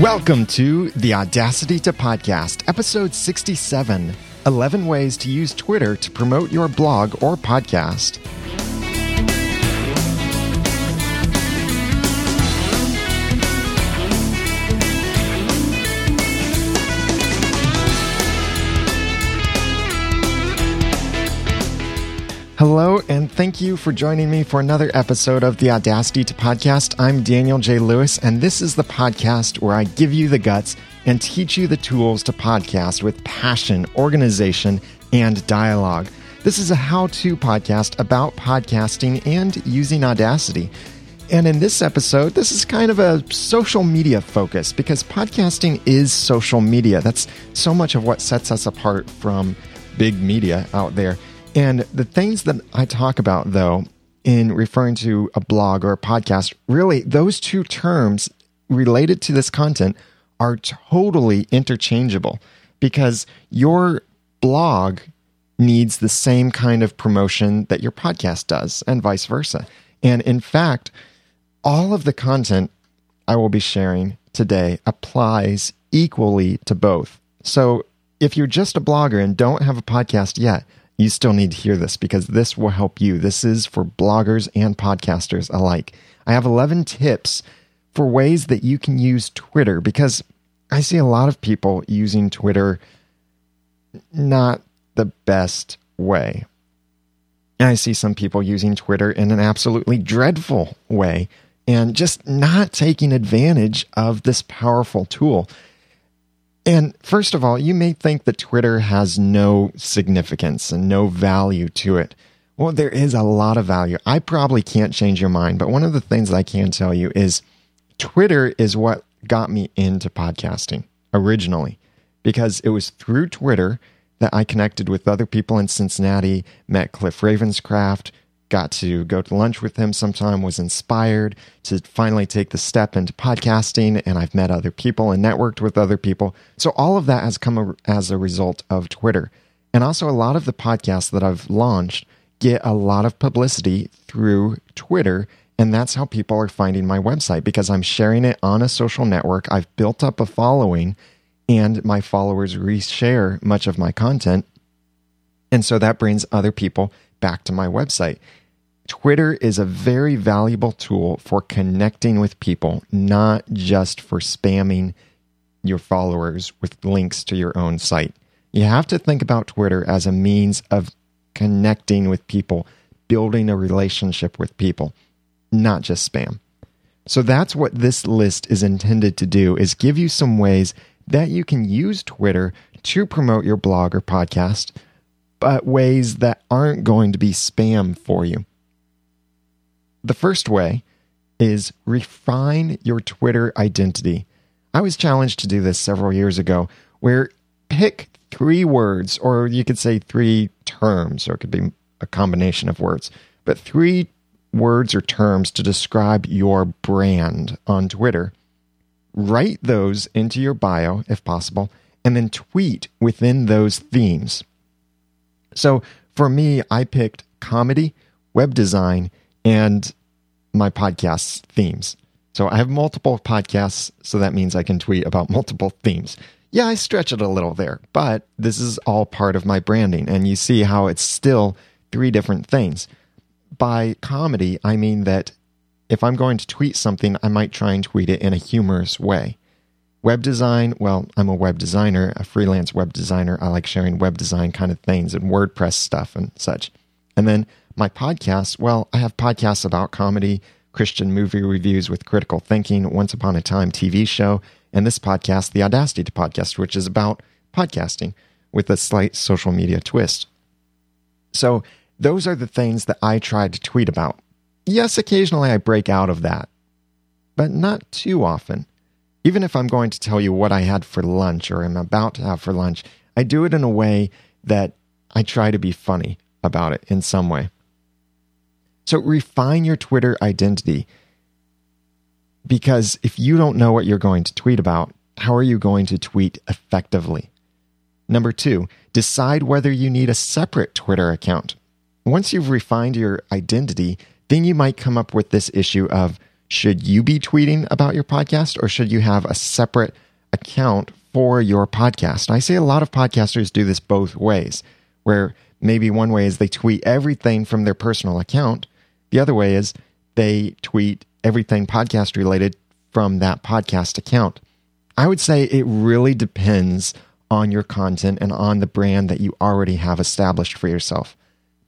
Welcome to the Audacity to Podcast, episode 67 11 Ways to Use Twitter to Promote Your Blog or Podcast. Hello, and thank you for joining me for another episode of the Audacity to Podcast. I'm Daniel J. Lewis, and this is the podcast where I give you the guts and teach you the tools to podcast with passion, organization, and dialogue. This is a how to podcast about podcasting and using Audacity. And in this episode, this is kind of a social media focus because podcasting is social media. That's so much of what sets us apart from big media out there. And the things that I talk about, though, in referring to a blog or a podcast, really, those two terms related to this content are totally interchangeable because your blog needs the same kind of promotion that your podcast does, and vice versa. And in fact, all of the content I will be sharing today applies equally to both. So if you're just a blogger and don't have a podcast yet, you still need to hear this because this will help you. This is for bloggers and podcasters alike. I have 11 tips for ways that you can use Twitter because I see a lot of people using Twitter not the best way. I see some people using Twitter in an absolutely dreadful way and just not taking advantage of this powerful tool. And first of all, you may think that Twitter has no significance and no value to it. Well, there is a lot of value. I probably can't change your mind, but one of the things that I can tell you is Twitter is what got me into podcasting originally because it was through Twitter that I connected with other people in Cincinnati, met Cliff Ravenscraft, got to go to lunch with him sometime, was inspired to finally take the step into podcasting. And I've met other people and networked with other people. So all of that has come as a result of Twitter. And also, a lot of the podcasts that I've launched get a lot of publicity through Twitter. And that's how people are finding my website because I'm sharing it on a social network. I've built up a following, and my followers reshare much of my content. And so that brings other people back to my website. Twitter is a very valuable tool for connecting with people, not just for spamming your followers with links to your own site. You have to think about Twitter as a means of connecting with people, building a relationship with people, not just spam. So that's what this list is intended to do is give you some ways that you can use Twitter to promote your blog or podcast, but ways that aren't going to be spam for you. The first way is refine your Twitter identity. I was challenged to do this several years ago, where pick three words, or you could say three terms, or it could be a combination of words, but three words or terms to describe your brand on Twitter. Write those into your bio if possible, and then tweet within those themes. So for me, I picked comedy, web design, and my podcast themes. So I have multiple podcasts, so that means I can tweet about multiple themes. Yeah, I stretch it a little there, but this is all part of my branding, and you see how it's still three different things. By comedy, I mean that if I'm going to tweet something, I might try and tweet it in a humorous way. Web design, well, I'm a web designer, a freelance web designer. I like sharing web design kind of things and WordPress stuff and such. And then my podcast, well, I have podcasts about comedy, Christian movie reviews with critical thinking, Once Upon a Time TV show, and this podcast, The Audacity to Podcast, which is about podcasting with a slight social media twist. So, those are the things that I try to tweet about. Yes, occasionally I break out of that, but not too often. Even if I'm going to tell you what I had for lunch or am about to have for lunch, I do it in a way that I try to be funny about it in some way. So refine your Twitter identity. Because if you don't know what you're going to tweet about, how are you going to tweet effectively? Number two, decide whether you need a separate Twitter account. Once you've refined your identity, then you might come up with this issue of should you be tweeting about your podcast or should you have a separate account for your podcast? I see a lot of podcasters do this both ways, where maybe one way is they tweet everything from their personal account, the other way is they tweet everything podcast related from that podcast account. I would say it really depends on your content and on the brand that you already have established for yourself.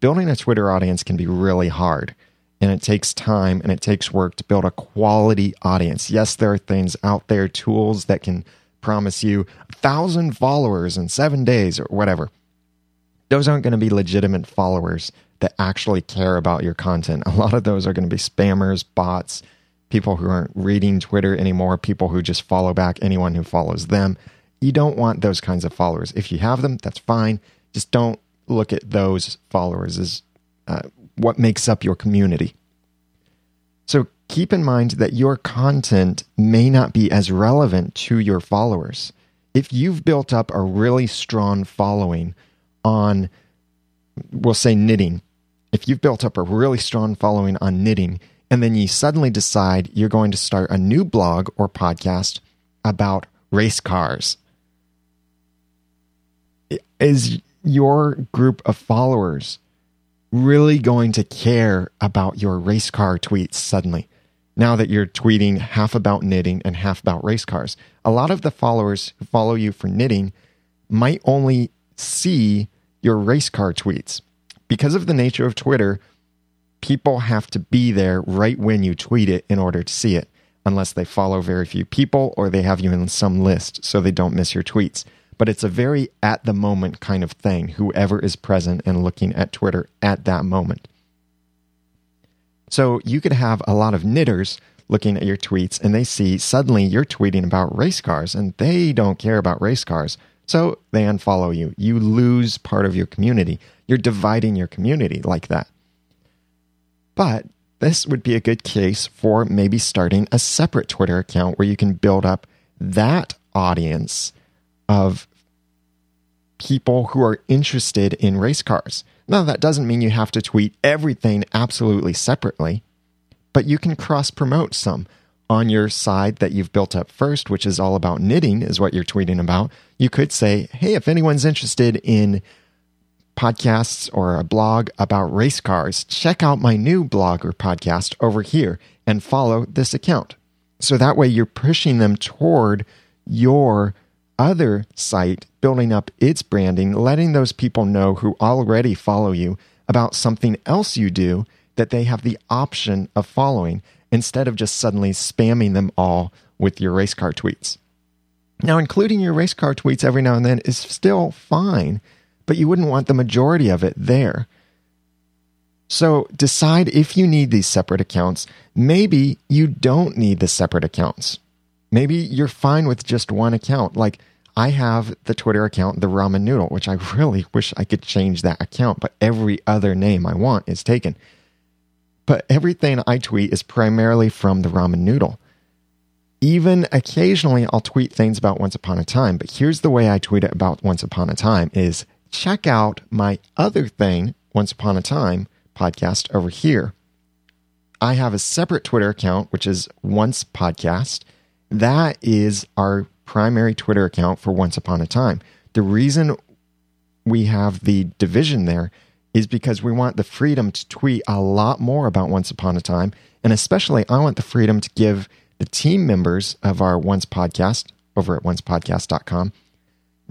Building a Twitter audience can be really hard and it takes time and it takes work to build a quality audience. Yes, there are things out there, tools that can promise you a thousand followers in seven days or whatever. Those aren't going to be legitimate followers that actually care about your content. A lot of those are going to be spammers, bots, people who aren't reading Twitter anymore, people who just follow back anyone who follows them. You don't want those kinds of followers. If you have them, that's fine. Just don't look at those followers as uh, what makes up your community. So keep in mind that your content may not be as relevant to your followers. If you've built up a really strong following on, we'll say knitting, if you've built up a really strong following on knitting, and then you suddenly decide you're going to start a new blog or podcast about race cars, is your group of followers really going to care about your race car tweets suddenly? Now that you're tweeting half about knitting and half about race cars, a lot of the followers who follow you for knitting might only see your race car tweets because of the nature of Twitter, people have to be there right when you tweet it in order to see it, unless they follow very few people or they have you in some list so they don't miss your tweets. But it's a very at the moment kind of thing, whoever is present and looking at Twitter at that moment. So you could have a lot of knitters looking at your tweets and they see suddenly you're tweeting about race cars and they don't care about race cars. So they unfollow you. You lose part of your community. You're dividing your community like that. But this would be a good case for maybe starting a separate Twitter account where you can build up that audience of people who are interested in race cars. Now, that doesn't mean you have to tweet everything absolutely separately, but you can cross promote some on your side that you've built up first, which is all about knitting, is what you're tweeting about. You could say, hey, if anyone's interested in podcasts or a blog about race cars, check out my new blog or podcast over here and follow this account. So that way you're pushing them toward your other site, building up its branding, letting those people know who already follow you about something else you do that they have the option of following instead of just suddenly spamming them all with your race car tweets. Now, including your race car tweets every now and then is still fine but you wouldn't want the majority of it there. So decide if you need these separate accounts. Maybe you don't need the separate accounts. Maybe you're fine with just one account. Like I have the Twitter account, the ramen noodle, which I really wish I could change that account, but every other name I want is taken. But everything I tweet is primarily from the ramen noodle. Even occasionally I'll tweet things about Once Upon a Time, but here's the way I tweet about Once Upon a Time is check out my other thing, Once Upon a Time podcast over here. I have a separate Twitter account, which is Once Podcast. That is our primary Twitter account for Once Upon a Time. The reason we have the division there is because we want the freedom to tweet a lot more about Once Upon a Time. And especially, I want the freedom to give the team members of our Once Podcast over at oncepodcast.com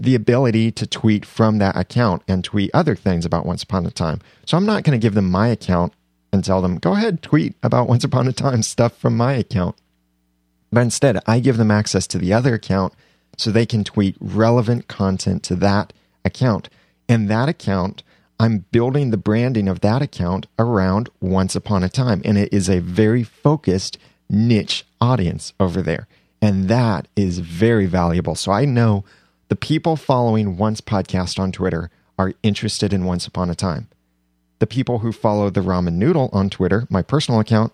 the ability to tweet from that account and tweet other things about Once Upon a Time. So I'm not going to give them my account and tell them, go ahead, tweet about Once Upon a Time stuff from my account. But instead, I give them access to the other account so they can tweet relevant content to that account. And that account, I'm building the branding of that account around Once Upon a Time. And it is a very focused niche audience over there. And that is very valuable. So I know the people following Once Podcast on Twitter are interested in Once Upon a Time. The people who follow the Ramen Noodle on Twitter, my personal account,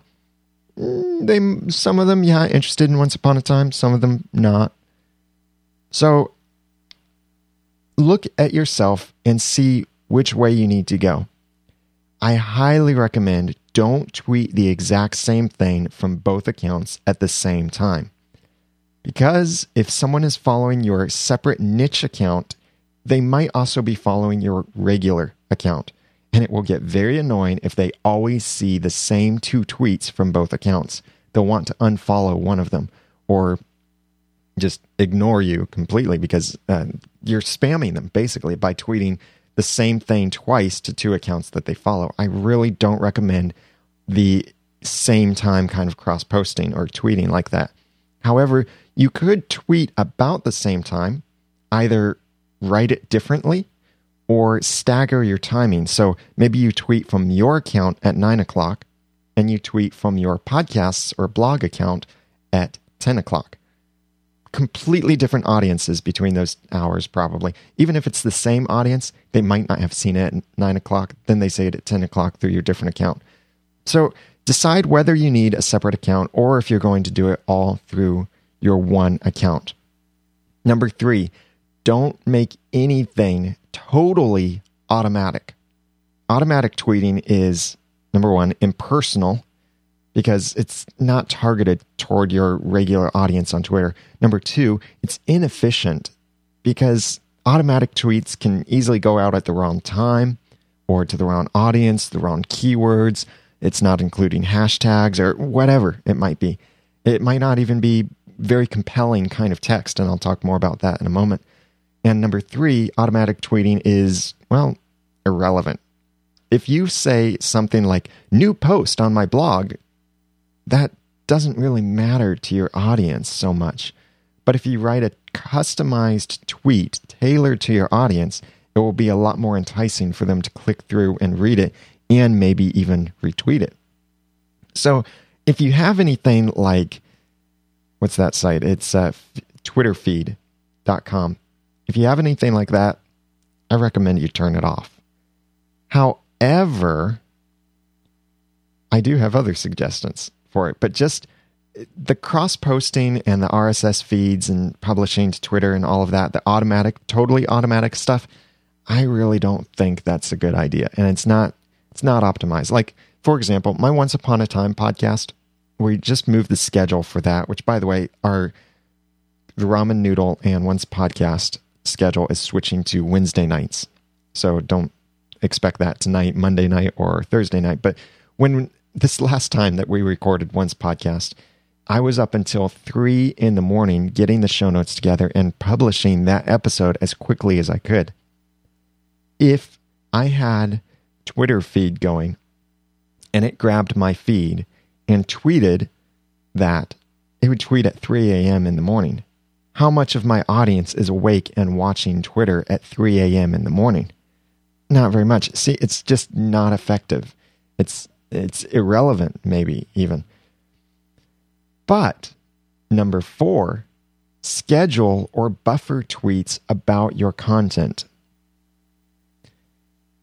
mm, they some of them yeah interested in Once Upon a Time, some of them not. So look at yourself and see which way you need to go. I highly recommend don't tweet the exact same thing from both accounts at the same time. Because if someone is following your separate niche account, they might also be following your regular account. And it will get very annoying if they always see the same two tweets from both accounts. They'll want to unfollow one of them or just ignore you completely because uh, you're spamming them basically by tweeting the same thing twice to two accounts that they follow. I really don't recommend the same time kind of cross posting or tweeting like that. However, you could tweet about the same time, either write it differently or stagger your timing. So maybe you tweet from your account at nine o'clock and you tweet from your podcasts or blog account at 10 o'clock. Completely different audiences between those hours, probably. Even if it's the same audience, they might not have seen it at nine o'clock, then they say it at 10 o'clock through your different account. So decide whether you need a separate account or if you're going to do it all through your one account. Number three, don't make anything totally automatic. Automatic tweeting is number one, impersonal because it's not targeted toward your regular audience on Twitter. Number two, it's inefficient because automatic tweets can easily go out at the wrong time or to the wrong audience, the wrong keywords. It's not including hashtags or whatever it might be. It might not even be very compelling kind of text, and I'll talk more about that in a moment. And number three, automatic tweeting is, well, irrelevant. If you say something like, new post on my blog, that doesn't really matter to your audience so much. But if you write a customized tweet tailored to your audience, it will be a lot more enticing for them to click through and read it and maybe even retweet it. So if you have anything like, what's that site? It's uh, twitterfeed.com. If you have anything like that, I recommend you turn it off. However, I do have other suggestions for it, but just the cross posting and the RSS feeds and publishing to Twitter and all of that, the automatic, totally automatic stuff, I really don't think that's a good idea. And it's not it's not optimized. Like, for example, my Once Upon a Time podcast, we just moved the schedule for that, which by the way, our ramen noodle and once podcast schedule is switching to Wednesday nights. So don't expect that tonight, Monday night, or Thursday night. But when this last time that we recorded once podcast, I was up until three in the morning getting the show notes together and publishing that episode as quickly as I could. If I had Twitter feed going and it grabbed my feed and tweeted that, it would tweet at 3 a.m. in the morning how much of my audience is awake and watching Twitter at 3 a.m. in the morning? Not very much. See, it's just not effective. It's it's irrelevant, maybe even. But number four, schedule or buffer tweets about your content.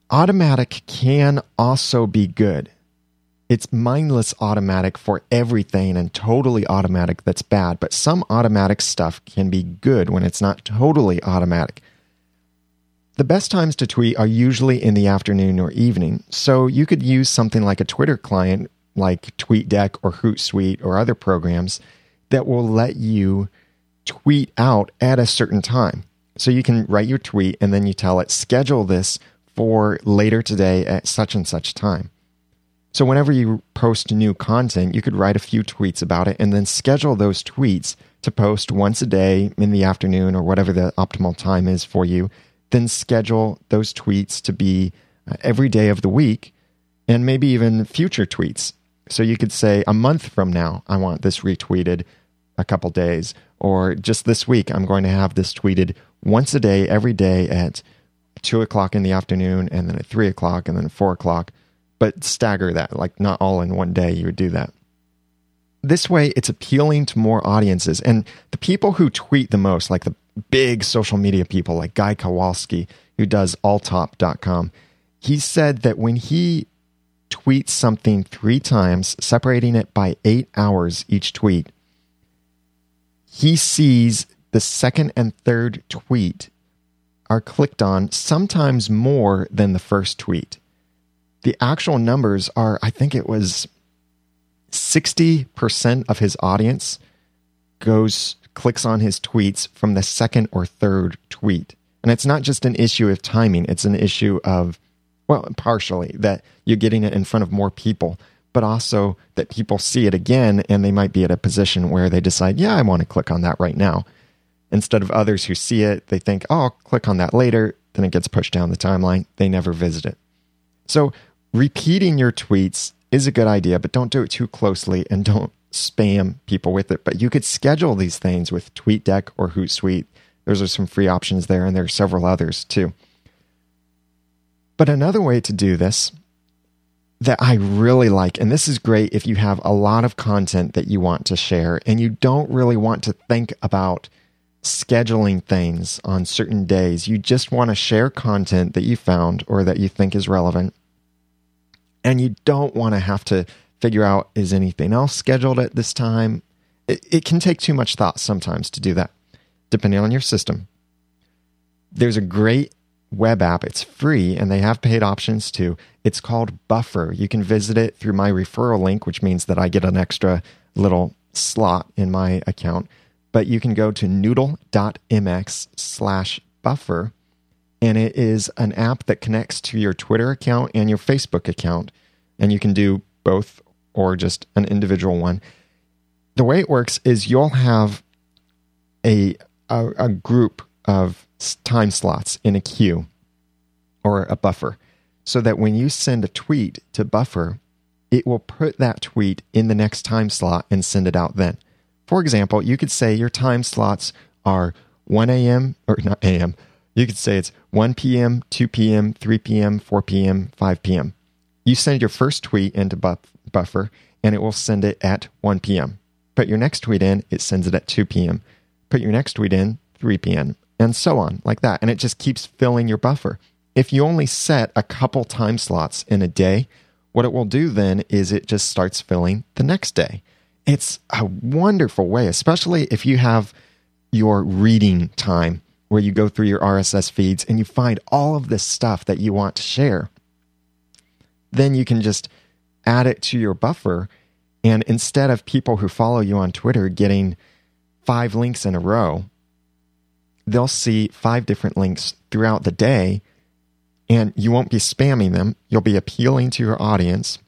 Automatic can also be good. It's mindless automatic for everything and totally automatic that's bad, but some automatic stuff can be good when it's not totally automatic. The best times to tweet are usually in the afternoon or evening, so you could use something like a Twitter client like TweetDeck or Hootsuite or other programs that will let you tweet out at a certain time. So you can write your tweet and then you tell it, schedule this for later today at such and such time. So whenever you post new content, you could write a few tweets about it and then schedule those tweets to post once a day in the afternoon or whatever the optimal time is for you. Then schedule those tweets to be uh, every day of the week and maybe even future tweets. So you could say a month from now, I want this retweeted a couple days, or just this week, I'm going to have this tweeted once a day, every day at two o'clock in the afternoon, and then at three o'clock, and then at four o'clock but stagger that, like not all in one day, you would do that. This way, it's appealing to more audiences. And the people who tweet the most, like the big social media people like Guy Kawasaki, who does alltop.com, he said that when he tweets something three times, separating it by eight hours each tweet, he sees the second and third tweet are clicked on sometimes more than the first tweet. the actual numbers are, I think it was 60% of his audience goes, clicks on his tweets from the second or third tweet. And it's not just an issue of timing, it's an issue of, well, partially that you're getting it in front of more people, but also that people see it again and they might be at a position where they decide, yeah, I want to click on that right now. Instead of others who see it, they think, oh, I'll click on that later. Then it gets pushed down the timeline. They never visit it. So repeating your tweets is a good idea, but don't do it too closely and don't spam people with it. But you could schedule these things with TweetDeck or Hootsuite. Those are some free options there, and there are several others too. But another way to do this that I really like, and this is great if you have a lot of content that you want to share and you don't really want to think about scheduling things on certain days. You just want to share content that you found or that you think is relevant. And you don't want to have to figure out is anything else scheduled at this time. It, it can take too much thought sometimes to do that, depending on your system. There's a great web app. It's free and they have paid options too. It's called Buffer. You can visit it through my referral link, which means that I get an extra little slot in my account but you can go to noodle.mx slash buffer and it is an app that connects to your Twitter account and your Facebook account. And you can do both or just an individual one. The way it works is you'll have a, a, a group of time slots in a queue or a buffer so that when you send a tweet to buffer, it will put that tweet in the next time slot and send it out then. For example, you could say your time slots are 1 a.m. or not a.m. You could say it's 1 p.m., 2 p.m., 3 p.m., 4 p.m., 5 p.m. You send your first tweet into buff- Buffer and it will send it at 1 p.m. Put your next tweet in, it sends it at 2 p.m. Put your next tweet in, 3 p.m., and so on, like that. And it just keeps filling your buffer. If you only set a couple time slots in a day, what it will do then is it just starts filling the next day. It's a wonderful way, especially if you have your reading time where you go through your RSS feeds and you find all of this stuff that you want to share. Then you can just add it to your buffer. And instead of people who follow you on Twitter getting five links in a row, they'll see five different links throughout the day and you won't be spamming them. You'll be appealing to your audience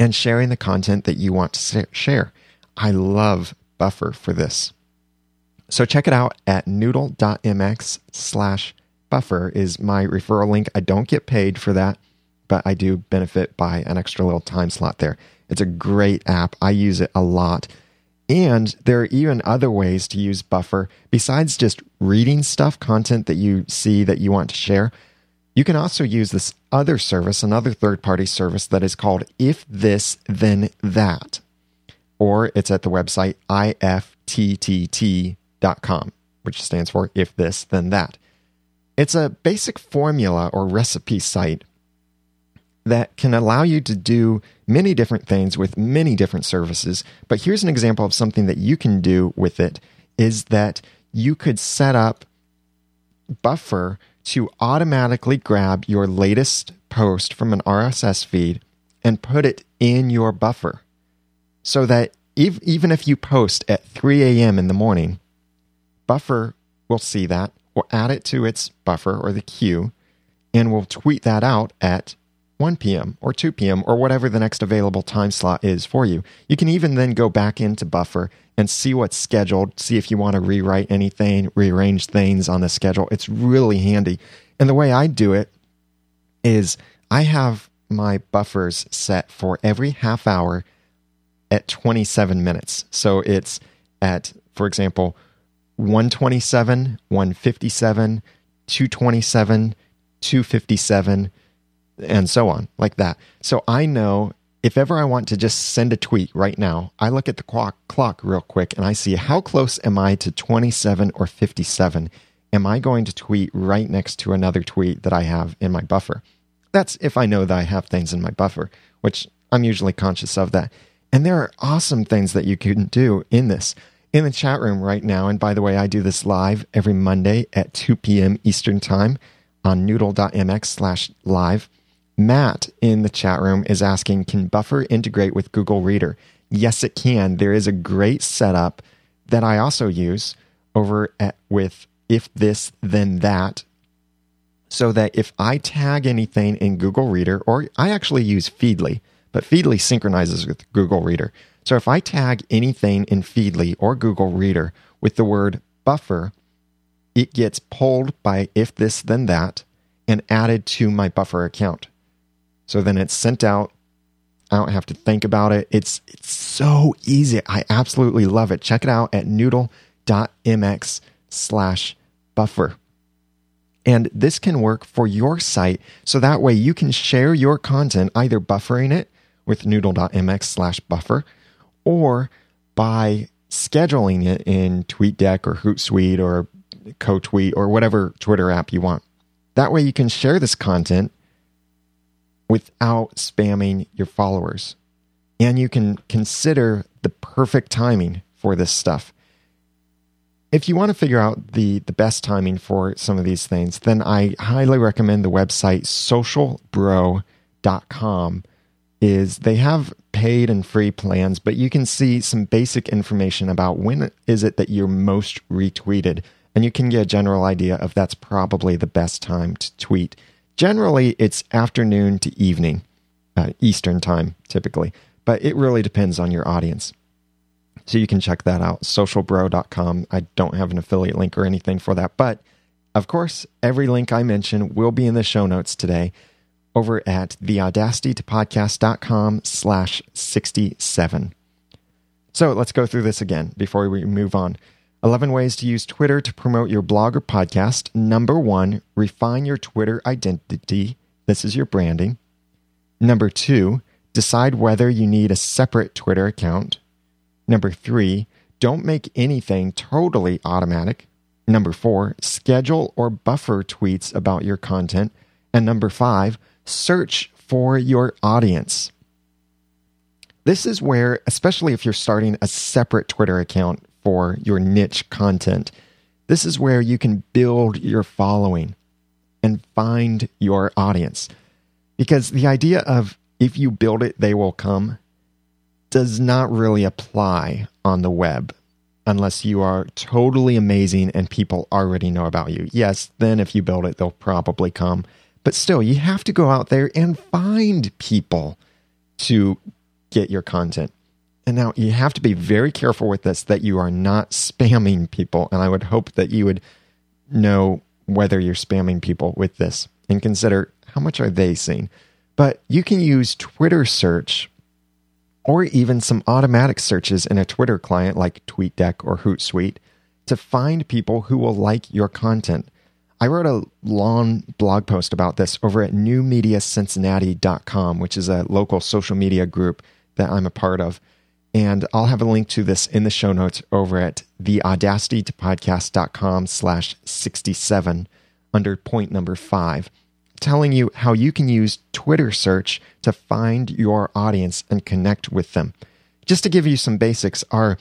and sharing the content that you want to share. I love Buffer for this. So check it out at noodle.mx slash buffer is my referral link. I don't get paid for that, but I do benefit by an extra little time slot there. It's a great app. I use it a lot. And there are even other ways to use Buffer besides just reading stuff, content that you see that you want to share. You can also use this other service, another third party service that is called If This Then That, or it's at the website ifttt.com, which stands for If This Then That. It's a basic formula or recipe site that can allow you to do many different things with many different services. But here's an example of something that you can do with it is that you could set up buffer to automatically grab your latest post from an RSS feed and put it in your buffer so that even if you post at 3 a.m. in the morning, Buffer will see that, will add it to its buffer or the queue, and will tweet that out at 1 p.m. or 2 p.m. or whatever the next available time slot is for you. You can even then go back into Buffer and see what's scheduled, see if you want to rewrite anything, rearrange things on the schedule. It's really handy. And the way I do it is I have my buffers set for every half hour at 27 minutes. So it's at, for example, 127, 157, 227, 257, and so on, like that. So I know if ever I want to just send a tweet right now, I look at the clock, clock real quick and I see how close am I to 27 or 57? Am I going to tweet right next to another tweet that I have in my buffer? That's if I know that I have things in my buffer, which I'm usually conscious of that. And there are awesome things that you can do in this. In the chat room right now, and by the way, I do this live every Monday at 2 p.m. Eastern Time on noodle.mx slash live Matt in the chat room is asking Can Buffer integrate with Google Reader? Yes, it can. There is a great setup that I also use over at, with if this, then that. So that if I tag anything in Google Reader, or I actually use Feedly, but Feedly synchronizes with Google Reader. So if I tag anything in Feedly or Google Reader with the word buffer, it gets pulled by if this, then that, and added to my buffer account. So then it's sent out. I don't have to think about it. It's it's so easy. I absolutely love it. Check it out at noodle.mx slash buffer. And this can work for your site. So that way you can share your content, either buffering it with noodle.mx slash buffer or by scheduling it in TweetDeck or Hootsuite or CoTweet or whatever Twitter app you want. That way you can share this content without spamming your followers. And you can consider the perfect timing for this stuff. If you want to figure out the, the best timing for some of these things, then I highly recommend the website socialbro.com is they have paid and free plans, but you can see some basic information about when is it that you're most retweeted and you can get a general idea of that's probably the best time to tweet. Generally, it's afternoon to evening, uh, Eastern time, typically, but it really depends on your audience. So you can check that out, socialbro.com. I don't have an affiliate link or anything for that, but of course, every link I mention will be in the show notes today over at theaudacitytopodcast.com slash 67. So let's go through this again before we move on. 11 ways to use Twitter to promote your blog or podcast. Number one, refine your Twitter identity. This is your branding. Number two, decide whether you need a separate Twitter account. Number three, don't make anything totally automatic. Number four, schedule or buffer tweets about your content. And number five, search for your audience. This is where, especially if you're starting a separate Twitter account for your niche content. This is where you can build your following and find your audience. Because the idea of if you build it, they will come does not really apply on the web unless you are totally amazing and people already know about you. Yes, then if you build it, they'll probably come. But still, you have to go out there and find people to get your content. And now you have to be very careful with this that you are not spamming people. And I would hope that you would know whether you're spamming people with this and consider how much are they seeing. But you can use Twitter search or even some automatic searches in a Twitter client like TweetDeck or Hootsuite to find people who will like your content. I wrote a long blog post about this over at newmediacincinnati.com, which is a local social media group that I'm a part of. And I'll have a link to this in the show notes over at theaudacitytopodcast.com slash 67 under point number five, telling you how you can use Twitter search to find your audience and connect with them. Just to give you some basics are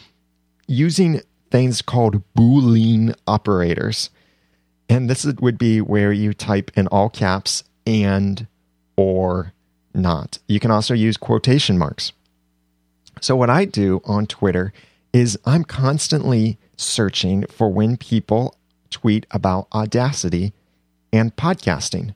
using things called Boolean operators. And this would be where you type in all caps and or not. You can also use quotation marks. So, what I do on Twitter is I'm constantly searching for when people tweet about Audacity and podcasting.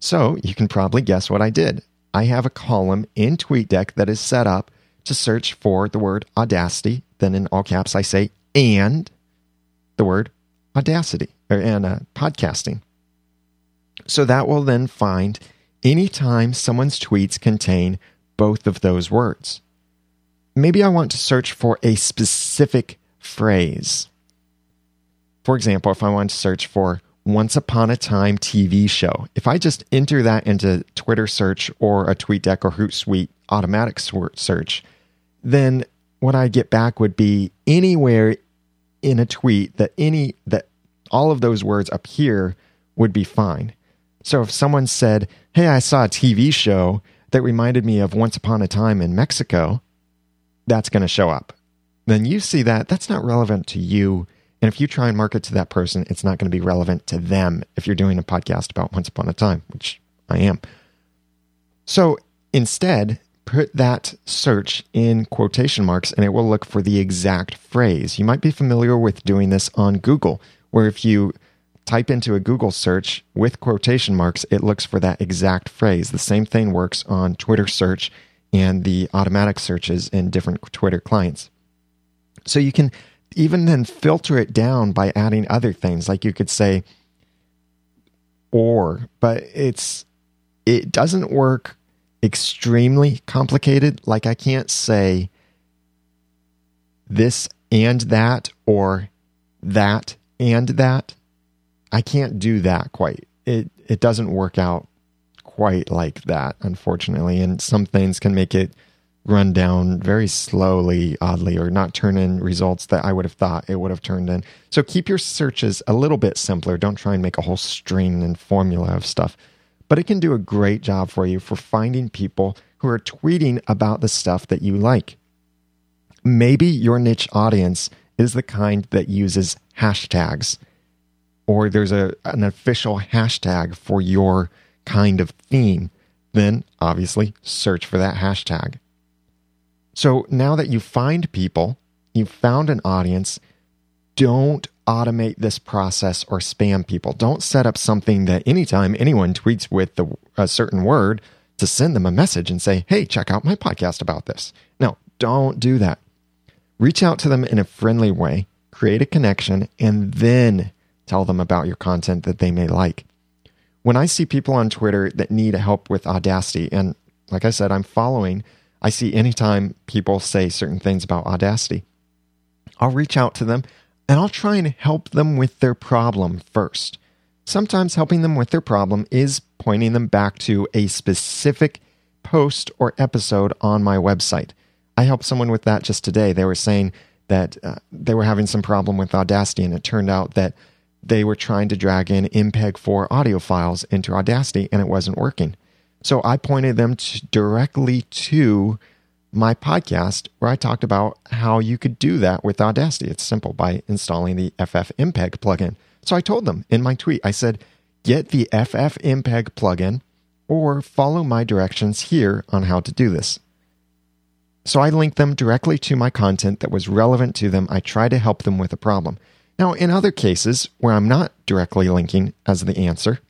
So, you can probably guess what I did. I have a column in TweetDeck that is set up to search for the word Audacity. Then, in all caps, I say and the word Audacity or, and uh, podcasting. So, that will then find anytime someone's tweets contain both of those words maybe I want to search for a specific phrase. For example, if I want to search for once upon a time TV show, if I just enter that into Twitter search or a TweetDeck or Hootsuite automatic search, then what I get back would be anywhere in a tweet that any that all of those words appear would be fine. So if someone said, "Hey, I saw a TV show that reminded me of Once Upon a Time in Mexico," that's going to show up. Then you see that that's not relevant to you. And if you try and market to that person, it's not going to be relevant to them if you're doing a podcast about Once Upon a Time, which I am. So instead, put that search in quotation marks and it will look for the exact phrase. You might be familiar with doing this on Google, where if you type into a Google search with quotation marks, it looks for that exact phrase. The same thing works on Twitter search and the automatic searches in different Twitter clients. So you can even then filter it down by adding other things. Like you could say, or, but it's, it doesn't work extremely complicated. Like I can't say this and that or that and that. I can't do that quite. It it doesn't work out quite like that, unfortunately. And some things can make it run down very slowly, oddly, or not turn in results that I would have thought it would have turned in. So keep your searches a little bit simpler. Don't try and make a whole string and formula of stuff. But it can do a great job for you for finding people who are tweeting about the stuff that you like. Maybe your niche audience is the kind that uses hashtags, or there's a, an official hashtag for your kind of theme. Then obviously search for that hashtag. So now that you find people, you've found an audience, don't automate this process or spam people. Don't set up something that anytime anyone tweets with the, a certain word to send them a message and say, hey, check out my podcast about this. No, don't do that. Reach out to them in a friendly way, create a connection, and then tell them about your content that they may like. When I see people on Twitter that need help with Audacity, and like I said, I'm following I see anytime people say certain things about Audacity, I'll reach out to them and I'll try and help them with their problem first. Sometimes helping them with their problem is pointing them back to a specific post or episode on my website. I helped someone with that just today. They were saying that uh, they were having some problem with Audacity, and it turned out that they were trying to drag in MPEG 4 audio files into Audacity and it wasn't working. So I pointed them to directly to my podcast where I talked about how you could do that with Audacity. It's simple by installing the FFmpeg plugin. So I told them in my tweet, I said, get the FFmpeg plugin or follow my directions here on how to do this. So I linked them directly to my content that was relevant to them. I try to help them with a problem. Now, in other cases where I'm not directly linking as the answer,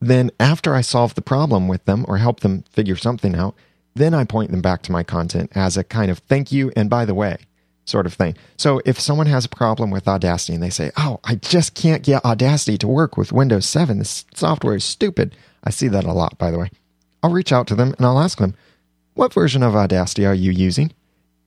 then, after I solve the problem with them or help them figure something out, then I point them back to my content as a kind of thank you and by the way sort of thing. So, if someone has a problem with Audacity and they say, Oh, I just can't get Audacity to work with Windows 7, this software is stupid. I see that a lot, by the way. I'll reach out to them and I'll ask them, What version of Audacity are you using?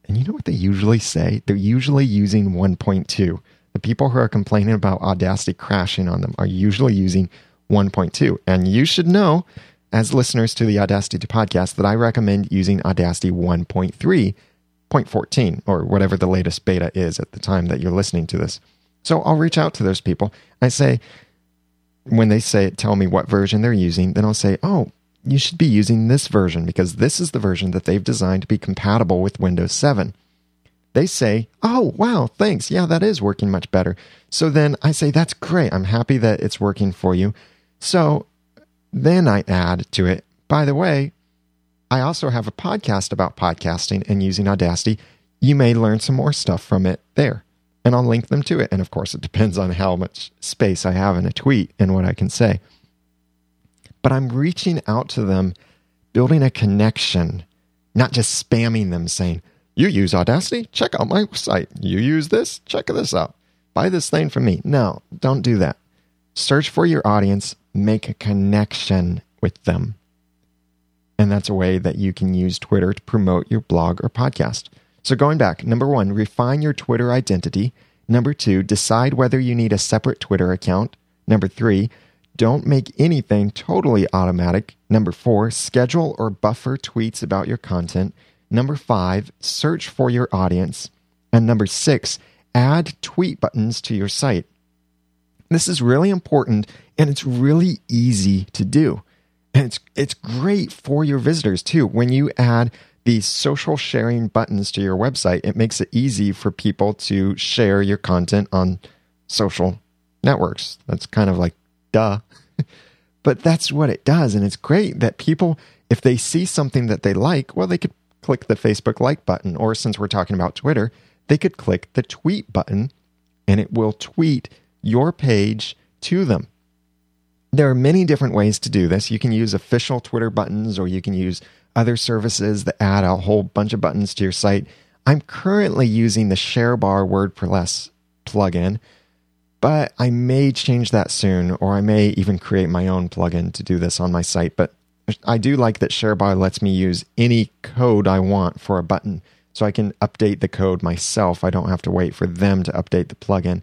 And you know what they usually say? They're usually using 1.2. The people who are complaining about Audacity crashing on them are usually using 1.2. And you should know, as listeners to the Audacity podcast, that I recommend using Audacity 1.3.14 or whatever the latest beta is at the time that you're listening to this. So I'll reach out to those people. I say, when they say, tell me what version they're using, then I'll say, oh, you should be using this version because this is the version that they've designed to be compatible with Windows 7. They say, oh, wow, thanks. Yeah, that is working much better. So then I say, that's great. I'm happy that it's working for you. So then I add to it, by the way, I also have a podcast about podcasting and using Audacity. You may learn some more stuff from it there. And I'll link them to it. And of course, it depends on how much space I have in a tweet and what I can say. But I'm reaching out to them, building a connection, not just spamming them saying, You use Audacity? Check out my site. You use this? Check this out. Buy this thing from me. No, don't do that. Search for your audience, make a connection with them. And that's a way that you can use Twitter to promote your blog or podcast. So, going back, number one, refine your Twitter identity. Number two, decide whether you need a separate Twitter account. Number three, don't make anything totally automatic. Number four, schedule or buffer tweets about your content. Number five, search for your audience. And number six, add tweet buttons to your site. This is really important and it's really easy to do. And it's it's great for your visitors too. When you add these social sharing buttons to your website, it makes it easy for people to share your content on social networks. That's kind of like duh. But that's what it does. And it's great that people, if they see something that they like, well, they could click the Facebook like button. Or since we're talking about Twitter, they could click the tweet button and it will tweet your page to them. There are many different ways to do this. You can use official Twitter buttons or you can use other services that add a whole bunch of buttons to your site. I'm currently using the ShareBar WordPress plugin, but I may change that soon or I may even create my own plugin to do this on my site. But I do like that ShareBar lets me use any code I want for a button so I can update the code myself. I don't have to wait for them to update the plugin,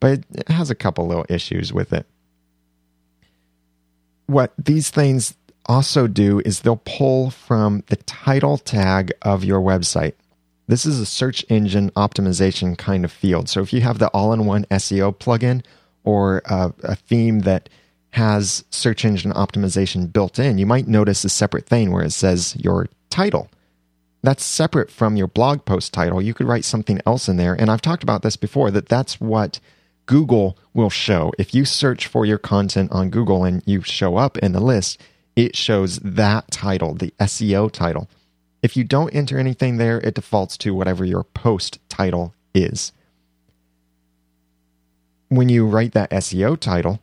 but it has a couple little issues with it what these things also do is they'll pull from the title tag of your website. This is a search engine optimization kind of field. So if you have the all in one SEO plugin or a, a, theme that has search engine optimization built in, you might notice a separate thing where it says your title. That's separate from your blog post title. You could write something else in there. And I've talked about this before that that's what Google will show. If you search for your content on Google and you show up in the list, it shows that title, the SEO title. If you don't enter anything there, it defaults to whatever your post title is. When you write that SEO title,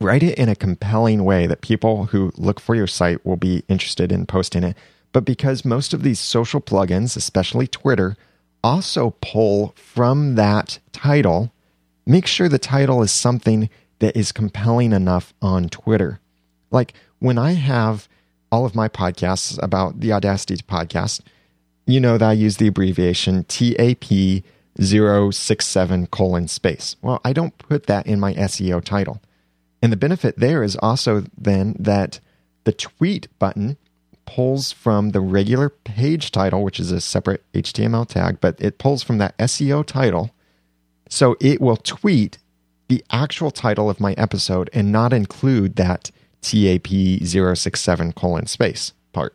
write it in a compelling way that people who look for your site will be interested in posting it. But because most of these social plugins, especially Twitter, also pull from that title make sure the title is something that is compelling enough on Twitter. Like when I have all of my podcasts about the Audacity podcast, you know that I use the abbreviation TAP 067 colon space. Well, I don't put that in my SEO title. And the benefit there is also then that the tweet button pulls from the regular page title, which is a separate HTML tag, but it pulls from that SEO title so it will tweet the actual title of my episode and not include that TAP067 colon space part.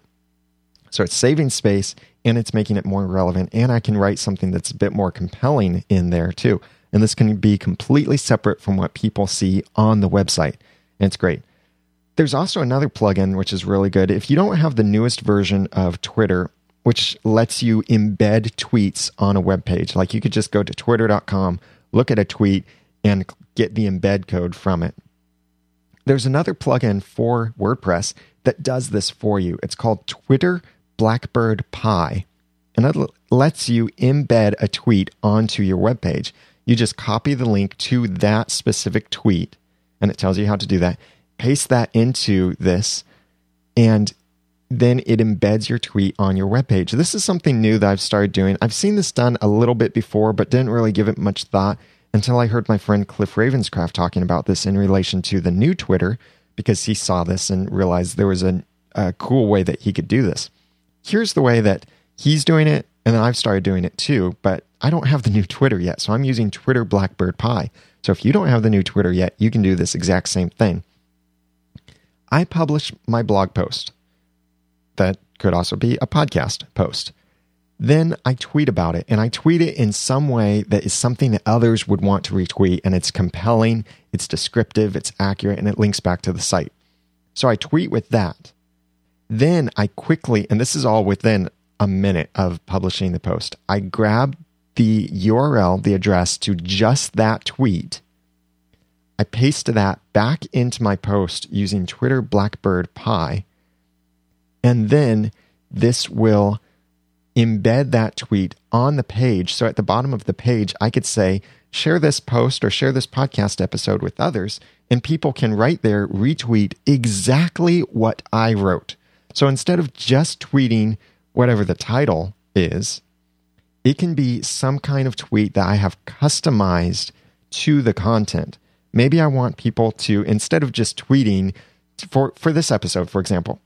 So it's saving space and it's making it more relevant. And I can write something that's a bit more compelling in there too. And this can be completely separate from what people see on the website. And it's great. There's also another plugin which is really good. If you don't have the newest version of Twitter, which lets you embed tweets on a web page. Like you could just go to twitter.com, look at a tweet, and get the embed code from it. There's another plugin for WordPress that does this for you. It's called Twitter Blackbird Pie, and it lets you embed a tweet onto your web page. You just copy the link to that specific tweet, and it tells you how to do that. Paste that into this, and then it embeds your tweet on your webpage. This is something new that I've started doing. I've seen this done a little bit before, but didn't really give it much thought until I heard my friend Cliff Ravenscraft talking about this in relation to the new Twitter because he saw this and realized there was a, a cool way that he could do this. Here's the way that he's doing it, and I've started doing it too, but I don't have the new Twitter yet, so I'm using Twitter Blackbird Pie. So if you don't have the new Twitter yet, you can do this exact same thing. I publish my blog post that could also be a podcast post. Then I tweet about it and I tweet it in some way that is something that others would want to retweet and it's compelling, it's descriptive, it's accurate, and it links back to the site. So I tweet with that. Then I quickly, and this is all within a minute of publishing the post, I grab the URL, the address to just that tweet. I paste that back into my post using Twitter Blackbird Pie and then this will embed that tweet on the page. So at the bottom of the page, I could say, share this post or share this podcast episode with others. And people can right there retweet exactly what I wrote. So instead of just tweeting whatever the title is, it can be some kind of tweet that I have customized to the content. Maybe I want people to, instead of just tweeting for, for this episode, for example,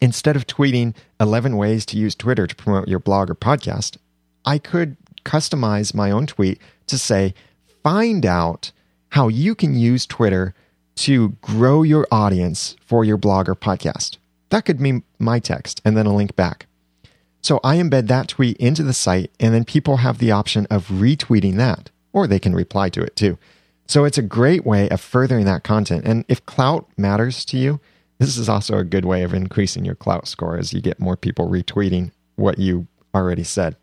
instead of tweeting 11 ways to use Twitter to promote your blog or podcast, I could customize my own tweet to say, find out how you can use Twitter to grow your audience for your blog or podcast. That could be my text and then a link back. So I embed that tweet into the site, and then people have the option of retweeting that, or they can reply to it too. So it's a great way of furthering that content. And if Klout matters to you, this is also a good way of increasing your Klout score as you get more people retweeting what you already said.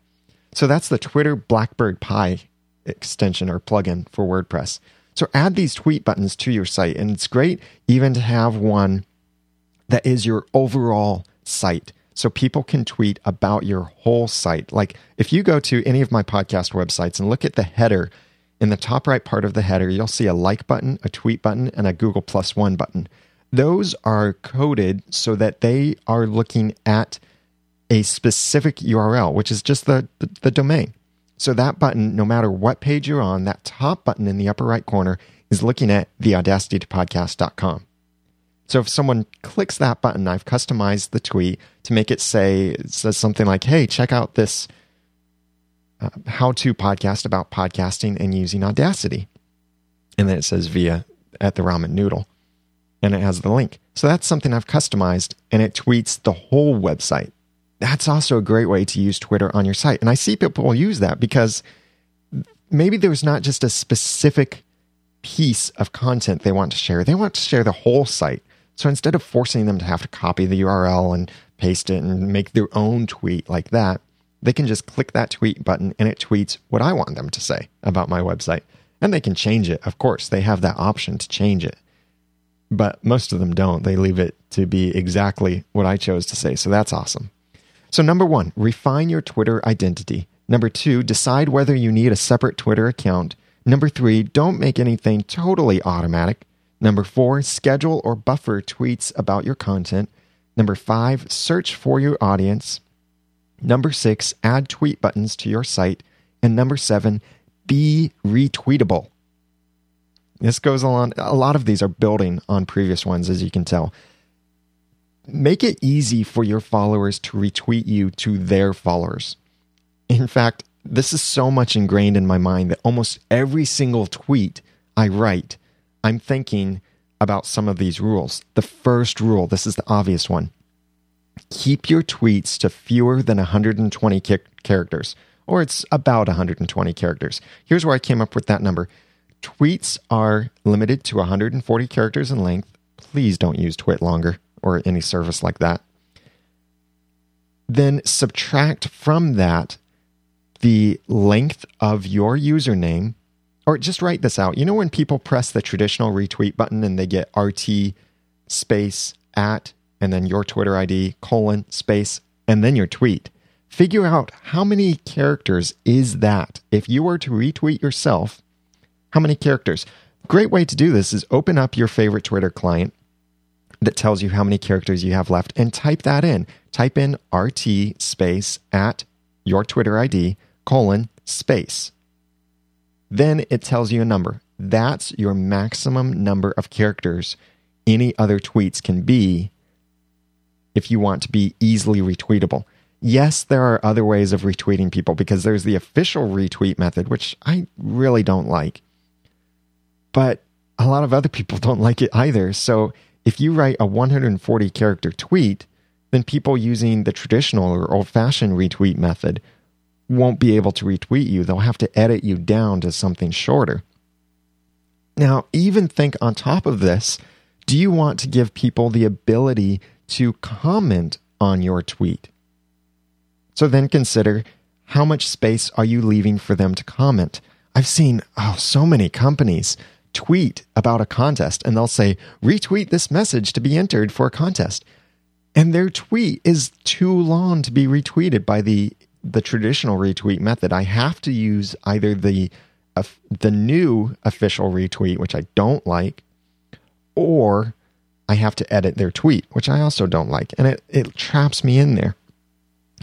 So that's the Twitter Blackbird Pie extension or plugin for WordPress. So add these tweet buttons to your site. And it's great even to have one that is your overall site. So people can tweet about your whole site. Like if you go to any of my podcast websites and look at the header, in the top right part of the header, you'll see a like button, a tweet button, and a Google plus one button. Those are coded so that they are looking at a specific URL, which is just the, the, the domain. So that button, no matter what page you're on, that top button in the upper right corner is looking at theaudacitytopodcast.com. So if someone clicks that button, I've customized the tweet to make it say, it says something like, hey, check out this uh, how to podcast about podcasting and using Audacity. And then it says via at the ramen noodle. And it has the link. So that's something I've customized and it tweets the whole website. That's also a great way to use Twitter on your site. And I see people use that because maybe there's not just a specific piece of content they want to share, they want to share the whole site. So instead of forcing them to have to copy the URL and paste it and make their own tweet like that, they can just click that tweet button and it tweets what I want them to say about my website. And they can change it, of course. They have that option to change it. But most of them don't. They leave it to be exactly what I chose to say. So that's awesome. So, number one, refine your Twitter identity. Number two, decide whether you need a separate Twitter account. Number three, don't make anything totally automatic. Number four, schedule or buffer tweets about your content. Number five, search for your audience. Number six, add tweet buttons to your site. And number seven, be retweetable. This goes along, a lot of these are building on previous ones, as you can tell. Make it easy for your followers to retweet you to their followers. In fact, this is so much ingrained in my mind that almost every single tweet I write, I'm thinking about some of these rules. The first rule, this is the obvious one keep your tweets to fewer than 120 characters, or it's about 120 characters. Here's where I came up with that number. Tweets are limited to 140 characters in length. Please don't use TwitLonger or any service like that. Then subtract from that the length of your username, or just write this out. You know, when people press the traditional retweet button and they get RT space at and then your Twitter ID, colon, space, and then your tweet. Figure out how many characters is that. If you were to retweet yourself, how many characters? Great way to do this is open up your favorite Twitter client that tells you how many characters you have left and type that in. Type in RT space at your Twitter ID, colon, space. Then it tells you a number. That's your maximum number of characters any other tweets can be if you want to be easily retweetable. Yes, there are other ways of retweeting people because there's the official retweet method, which I really don't like. But a lot of other people don't like it either. So if you write a 140 character tweet, then people using the traditional or old fashioned retweet method won't be able to retweet you. They'll have to edit you down to something shorter. Now, even think on top of this do you want to give people the ability to comment on your tweet. So then consider how much space are you leaving for them to comment? I've seen oh so many companies tweet about a contest and they'll say retweet this message to be entered for a contest. And their tweet is too long to be retweeted by the the traditional retweet method. I have to use either the uh, the new official retweet, which I don't like, or I have to edit their tweet, which I also don't like, and it, it traps me in there.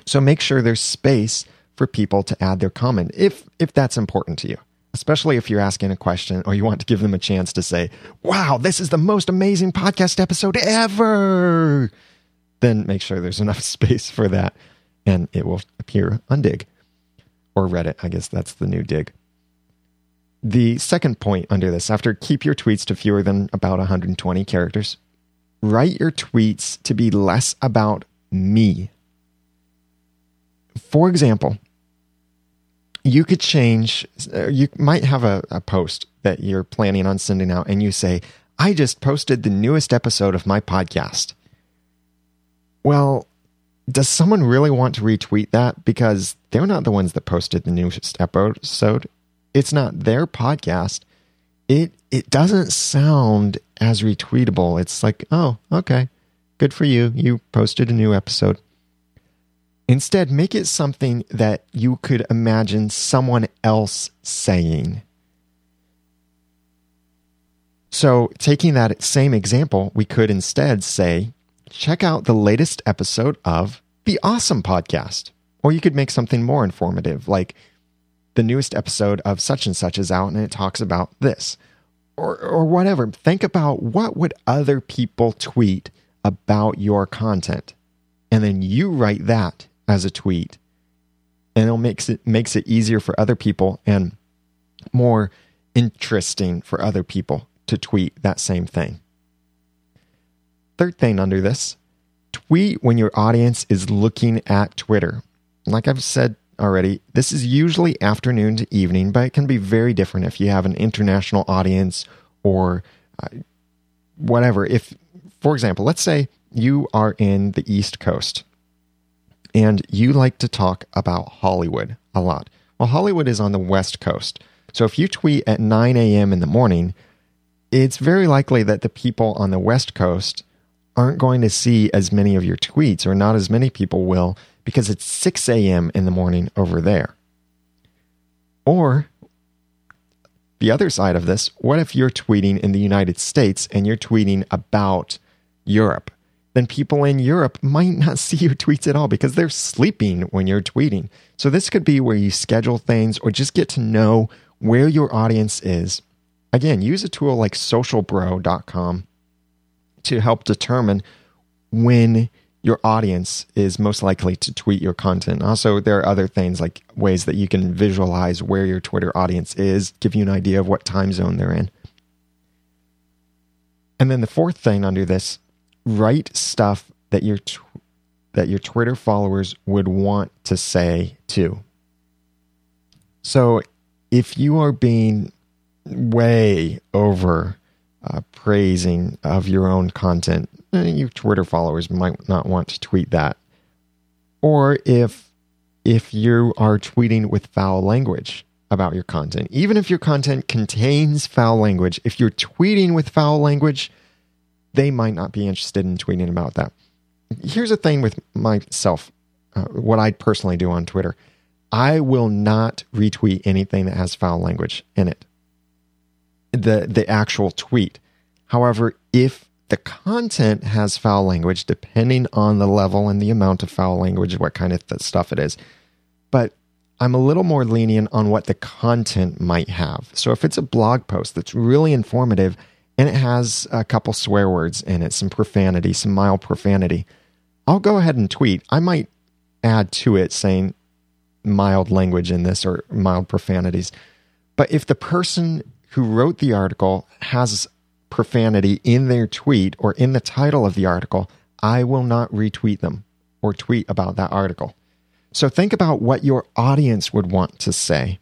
So make sure there's space for people to add their comment if if that's important to you. Especially if you're asking a question or you want to give them a chance to say, Wow, this is the most amazing podcast episode ever. Then make sure there's enough space for that and it will appear on Digg or Reddit. I guess that's the new Digg. The second point under this, after keep your tweets to fewer than about 120 characters, write your tweets to be less about me. For example, you could change, uh, you might have a, a post that you're planning on sending out and you say, I just posted the newest episode of my podcast. Well, does someone really want to retweet that? Because they're not the ones that posted the newest episode. It's not their podcast. It it doesn't sound as retweetable. It's like, oh, okay. Good for you. You posted a new episode. Instead, make it something that you could imagine someone else saying. So, taking that same example, we could instead say, check out the latest episode of The Awesome Podcast. Or you could make something more informative, like the newest episode of such and such is out and it talks about this. Or, or whatever. Think about what would other people tweet about your content. And then you write that as a tweet. And it makes it makes it easier for other people and more interesting for other people to tweet that same thing. Third thing under this, tweet when your audience is looking at Twitter. Like I've said already, this is usually afternoon to evening, but it can be very different if you have an international audience or uh, whatever. If, for example, let's say you are in the East Coast and you like to talk about Hollywood a lot. Well, Hollywood is on the West Coast. So if you tweet at 9 a.m. in the morning, it's very likely that the people on the West Coast aren't going to see as many of your tweets, or not as many people will, because it's 6 a.m. in the morning over there. Or the other side of this, what if you're tweeting in the United States and you're tweeting about Europe? Then people in Europe might not see your tweets at all because they're sleeping when you're tweeting. So, this could be where you schedule things or just get to know where your audience is. Again, use a tool like socialbro.com to help determine when your audience is most likely to tweet your content. Also, there are other things like ways that you can visualize where your Twitter audience is, give you an idea of what time zone they're in. And then the fourth thing under this write stuff that your tw- that your Twitter followers would want to say too. So if you are being way over uh, praising of your own content, eh, your Twitter followers might not want to tweet that. Or if if you are tweeting with foul language about your content, even if your content contains foul language, if you're tweeting with foul language, they might not be interested in tweeting about that. Here's the thing with myself, uh, what I personally do on Twitter. I will not retweet anything that has foul language in it. The the actual tweet. However, if the content has foul language, depending on the level and the amount of foul language, what kind of stuff it is. But I'm a little more lenient on what the content might have. So if it's a blog post that's really informative and it has a couple swear words in it, some profanity, some mild profanity. I'll go ahead and tweet. I might add to it saying mild language in this or mild profanities. But if the person who wrote the article has profanity in their tweet or in the title of the article, I will not retweet them or tweet about that article. So think about what your audience would want to say.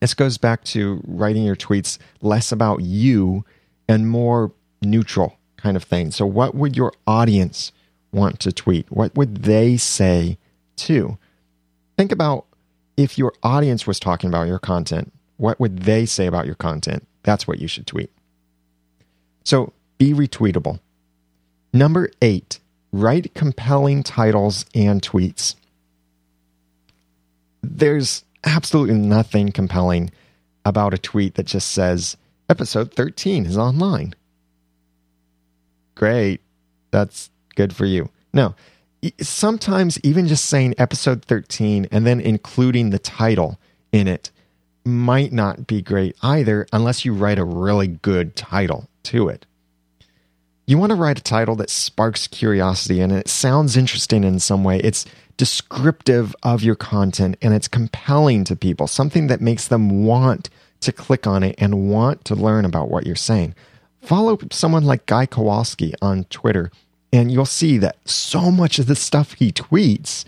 This goes back to writing your tweets less about you and more neutral kind of thing. So, what would your audience want to tweet? What would they say too? Think about if your audience was talking about your content, what would they say about your content? That's what you should tweet. So, be retweetable. Number eight, write compelling titles and tweets. There's absolutely nothing compelling about a tweet that just says, Episode 13 is online. Great. That's good for you. No, sometimes even just saying episode 13 and then including the title in it might not be great either unless you write a really good title to it. You want to write a title that sparks curiosity and it sounds interesting in some way. It's descriptive of your content and it's compelling to people, something that makes them want to click on it and want to learn about what you're saying. Follow someone like Guy Kawasaki on Twitter, and you'll see that so much of the stuff he tweets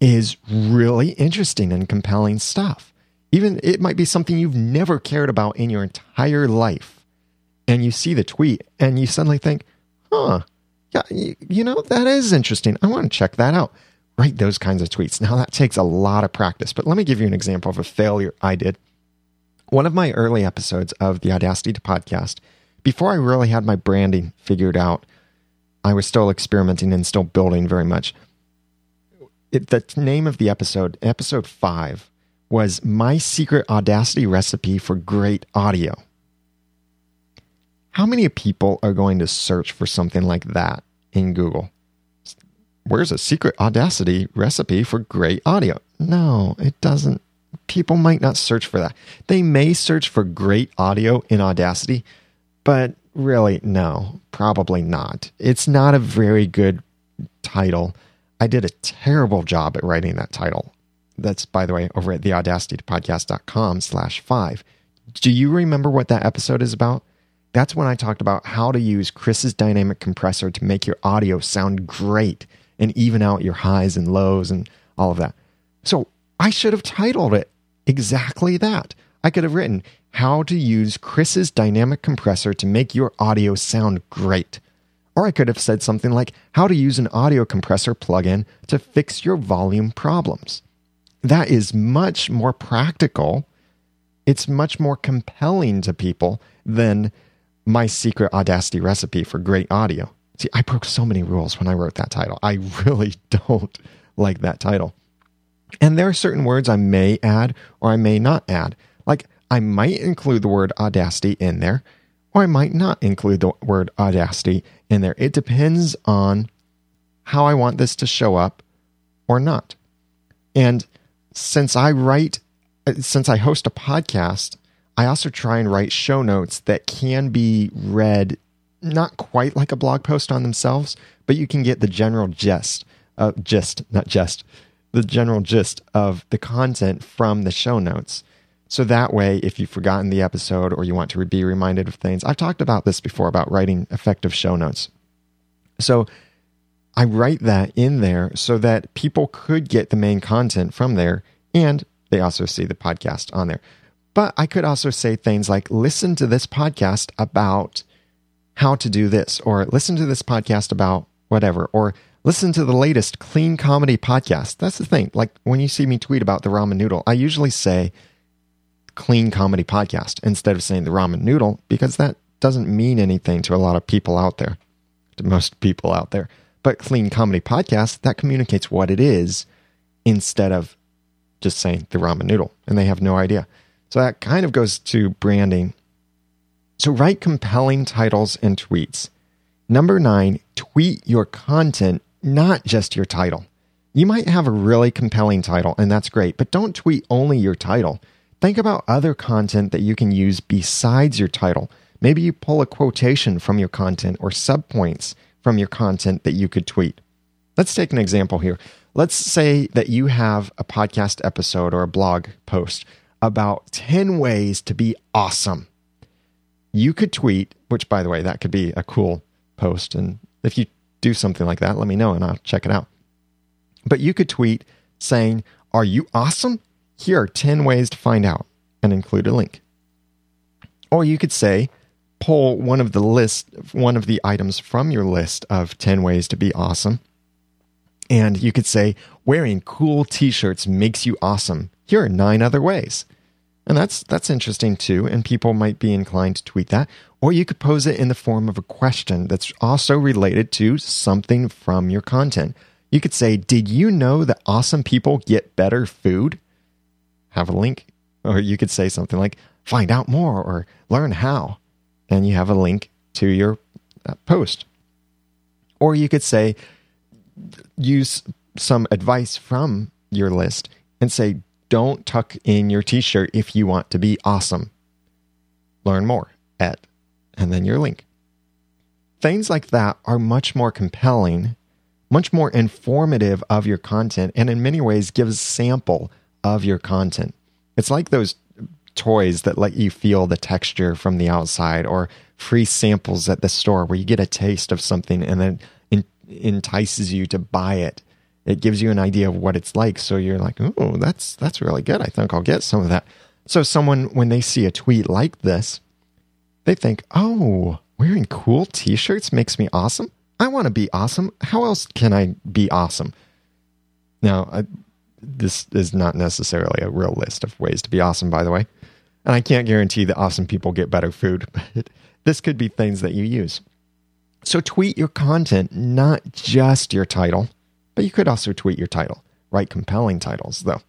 is really interesting and compelling stuff. Even it might be something you've never cared about in your entire life. And you see the tweet and you suddenly think, huh, yeah, you, know, that is interesting. I want to check that out. Write those kinds of tweets. Now, that takes a lot of practice, but let me give you an example of a failure I did. One of my early episodes of the Audacity to podcast, before I really had my branding figured out, I was still experimenting and still building very much. It, the name of the episode, episode five, was My Secret Audacity Recipe for Great Audio. How many people are going to search for something like that in Google? Where's a secret Audacity recipe for great audio? No, it doesn't. People might not search for that. They may search for great audio in Audacity, but really, no, probably not. It's not a very good title. I did a terrible job at writing that title. That's, by the way, over at theaudacitytopodcast.com slash five. Do you remember what that episode is about? That's when I talked about how to use Chris's dynamic compressor to make your audio sound great and even out your highs and lows and all of that. So I should have titled it exactly that. I could have written how to use Chris's dynamic compressor to make your audio sound great. Or I could have said something like how to use an audio compressor plugin to fix your volume problems. That is much more practical. It's much more compelling to people than my secret Audacity recipe for great audio. See, I broke so many rules when I wrote that title. I really don't like that title. And there are certain words I may add or I may not add. Like, I might include the word audacity in there, or I might not include the word audacity in there. It depends on how I want this to show up or not. And since I write, since I host a podcast, I also try and write show notes that can be read not quite like a blog post on themselves, but you can get the general gist, uh, gist, not just, the general gist of the content from the show notes. So that way, if you've forgotten the episode or you want to be reminded of things, I've talked about this before about writing effective show notes. So I write that in there so that people could get the main content from there and they also see the podcast on there. But I could also say things like listen to this podcast about how to do this, or listen to this podcast about whatever, or listen to the latest clean comedy podcast. That's the thing. Like when you see me tweet about the ramen noodle, I usually say clean comedy podcast instead of saying the ramen noodle because that doesn't mean anything to a lot of people out there, to most people out there. But clean comedy podcast, that communicates what it is instead of just saying the ramen noodle, and they have no idea. So that kind of goes to branding. So write compelling titles and tweets. Number nine, tweet your content, not just your title. You might have a really compelling title, and that's great, but don't tweet only your title. Think about other content that you can use besides your title. Maybe you pull a quotation from your content or subpoints from your content that you could tweet. Let's take an example here. Let's say that you have a podcast episode or a blog post about 10 ways to be awesome. You could tweet, which, by the way, that could be a cool post. And if you do something like that, let me know and I'll check it out. But you could tweet saying, Are you awesome? Here are 10 ways to find out and include a link. Or you could say, pull one of the list, one of the items from your list of 10 ways to be awesome. And you could say, wearing cool t shirts makes you awesome. Here are nine other ways. And that's that's interesting too, and people might be inclined to tweet that. Or you could pose it in the form of a question that's also related to something from your content. You could say, Did you know that awesome people get better food? Have a link. Or you could say something like, Find out more or learn how. And you have a link to your uh, post. Or you could say, Use some advice from your list and say, don't tuck in your t shirt if you want to be awesome. Learn more at, and then your link. Things like that are much more compelling, much more informative of your content, and in many ways gives sample of your content. It's like those toys that let you feel the texture from the outside or free samples at the store where you get a taste of something and then entices you to buy it it gives you an idea of what it's like. So you're like, oh, that's that's really good. I think I'll get some of that. So someone when they see a tweet like this, they think, oh, wearing cool T-shirts makes me awesome. I want to be awesome. How else can I be awesome? Now, I, this is not necessarily a real list of ways to be awesome, by the way. And I can't guarantee that awesome people get better food, but this could be things that you use. So tweet your content, not just your title, but you could also tweet your title. Write compelling titles, though.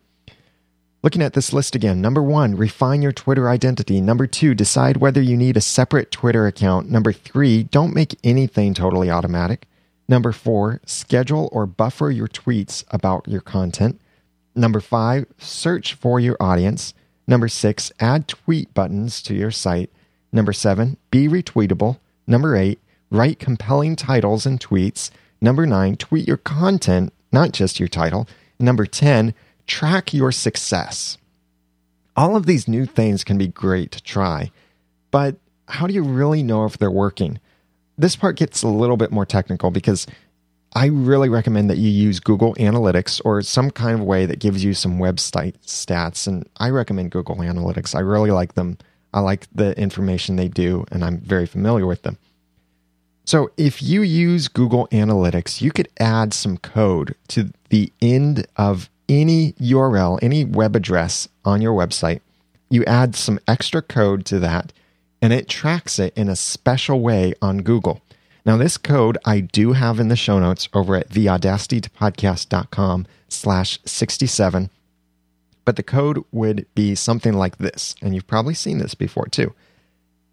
Looking at this list again number one, refine your Twitter identity. Number two, decide whether you need a separate Twitter account. Number three, don't make anything totally automatic. Number four, schedule or buffer your tweets about your content. Number five, search for your audience. Number six, add tweet buttons to your site. Number seven, be retweetable. Number eight, write compelling titles and tweets. Number nine, tweet your content, not just your title. Number 10, track your success. All of these new things can be great to try, but how do you really know if they're working? This part gets a little bit more technical because I really recommend that you use Google Analytics or some kind of way that gives you some website stats. And I recommend Google Analytics. I really like them. I like the information they do, and I'm very familiar with them. So, if you use Google Analytics, you could add some code to the end of any URL, any web address on your website. You add some extra code to that, and it tracks it in a special way on Google. Now, this code I do have in the show notes over at theaudacitytopodcast.com slash 67. But the code would be something like this, and you've probably seen this before too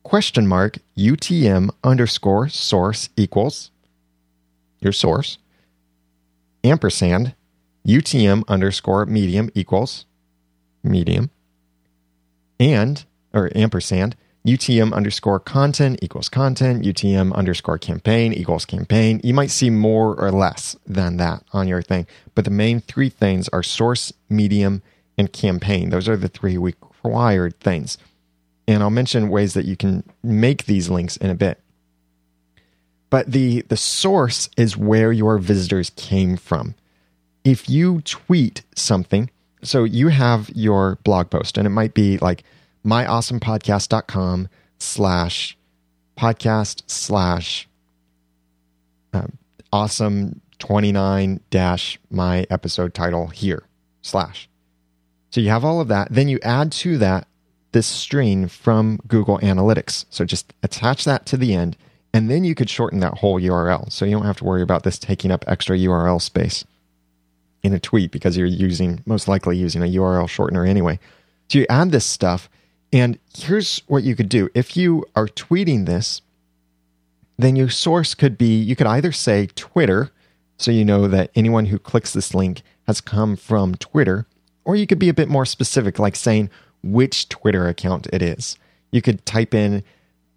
question mark UTM underscore source equals your source, ampersand UTM underscore medium equals medium, and, or ampersand UTM underscore content equals content, UTM underscore campaign equals campaign. You might see more or less than that on your thing, but the main three things are source, medium, and campaign. Those are the three required things. And I'll mention ways that you can make these links in a bit. But the, the source is where your visitors came from. If you tweet something, so you have your blog post, and it might be like myawesomepodcast.com slash podcast slash um, awesome 29 dash my episode title here slash. So you have all of that. Then you add to that this string from Google Analytics. So just attach that to the end, and then you could shorten that whole URL. So you don't have to worry about this taking up extra URL space in a tweet because you're using, most likely using a URL shortener anyway. So you add this stuff, and here's what you could do. If you are tweeting this, then your source could be, you could either say Twitter, so you know that anyone who clicks this link has come from Twitter, or you could be a bit more specific, like saying, which Twitter account it is. You could type in,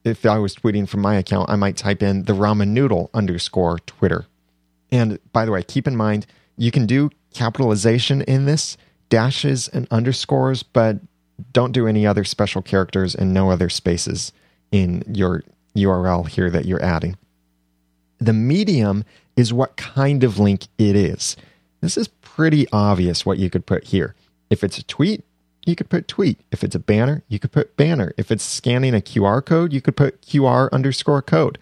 if I was tweeting from my account, I might type in the ramen noodle underscore Twitter. And by the way, keep in mind, you can do capitalization in this, dashes and underscores, but don't do any other special characters and no other spaces in your URL here that you're adding. The medium is what kind of link it is. This is pretty obvious what you could put here. If it's a tweet, you could put tweet. If it's a banner, you could put banner. If it's scanning a QR code, you could put QR underscore code.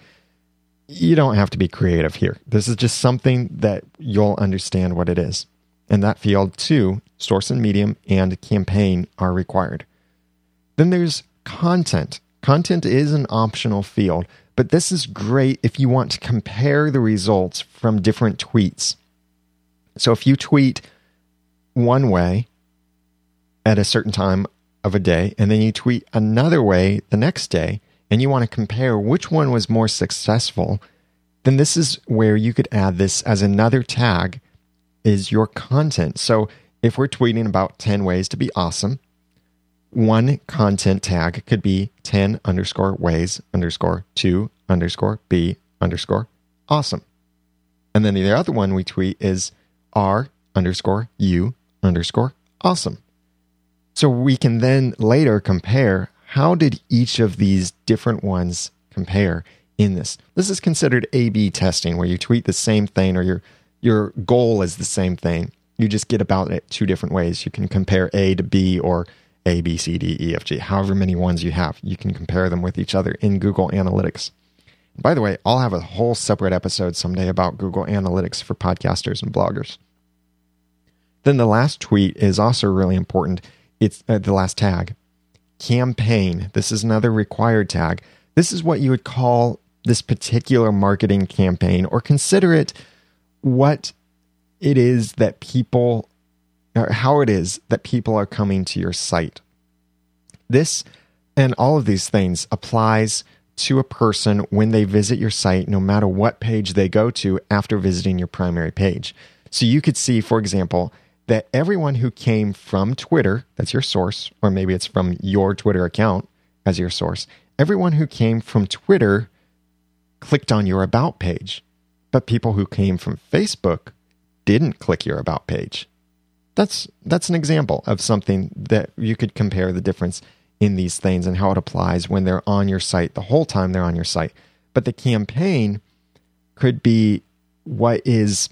You don't have to be creative here. This is just something that you'll understand what it is. And that field, too, source and medium and campaign are required. Then there's content. Content is an optional field, but this is great if you want to compare the results from different tweets. So if you tweet one way at a certain time of a day, and then you tweet another way the next day, and you want to compare which one was more successful, then this is where you could add this as another tag is your content. So if we're tweeting about 10 ways to be awesome, one content tag could be 10 underscore ways underscore to underscore be underscore awesome. And then the other one we tweet is r underscore u underscore awesome. So we can then later compare how did each of these different ones compare in this. This is considered A B testing where you tweet the same thing or you're your goal is the same thing. You just get about it two different ways. You can compare A to B or A, B, C, D, E, F, G, however many ones you have. You can compare them with each other in Google Analytics. By the way, I'll have a whole separate episode someday about Google Analytics for podcasters and bloggers. Then the last tweet is also really important. It's uh, the last tag campaign. This is another required tag. This is what you would call this particular marketing campaign or consider it what it is that people or how it is that people are coming to your site. This and all of these things applies to a person when they visit your site, no matter what page they go to after visiting your primary page. So you could see, for example, that everyone who came from Twitter, that's your source, or maybe it's from your Twitter account as your source, everyone who came from Twitter clicked on your About page. But people who came from Facebook didn't click your About page. That's, that's an example of something that you could compare the difference in these things and how it applies when they're on your site the whole time they're on your site. But the campaign could be what is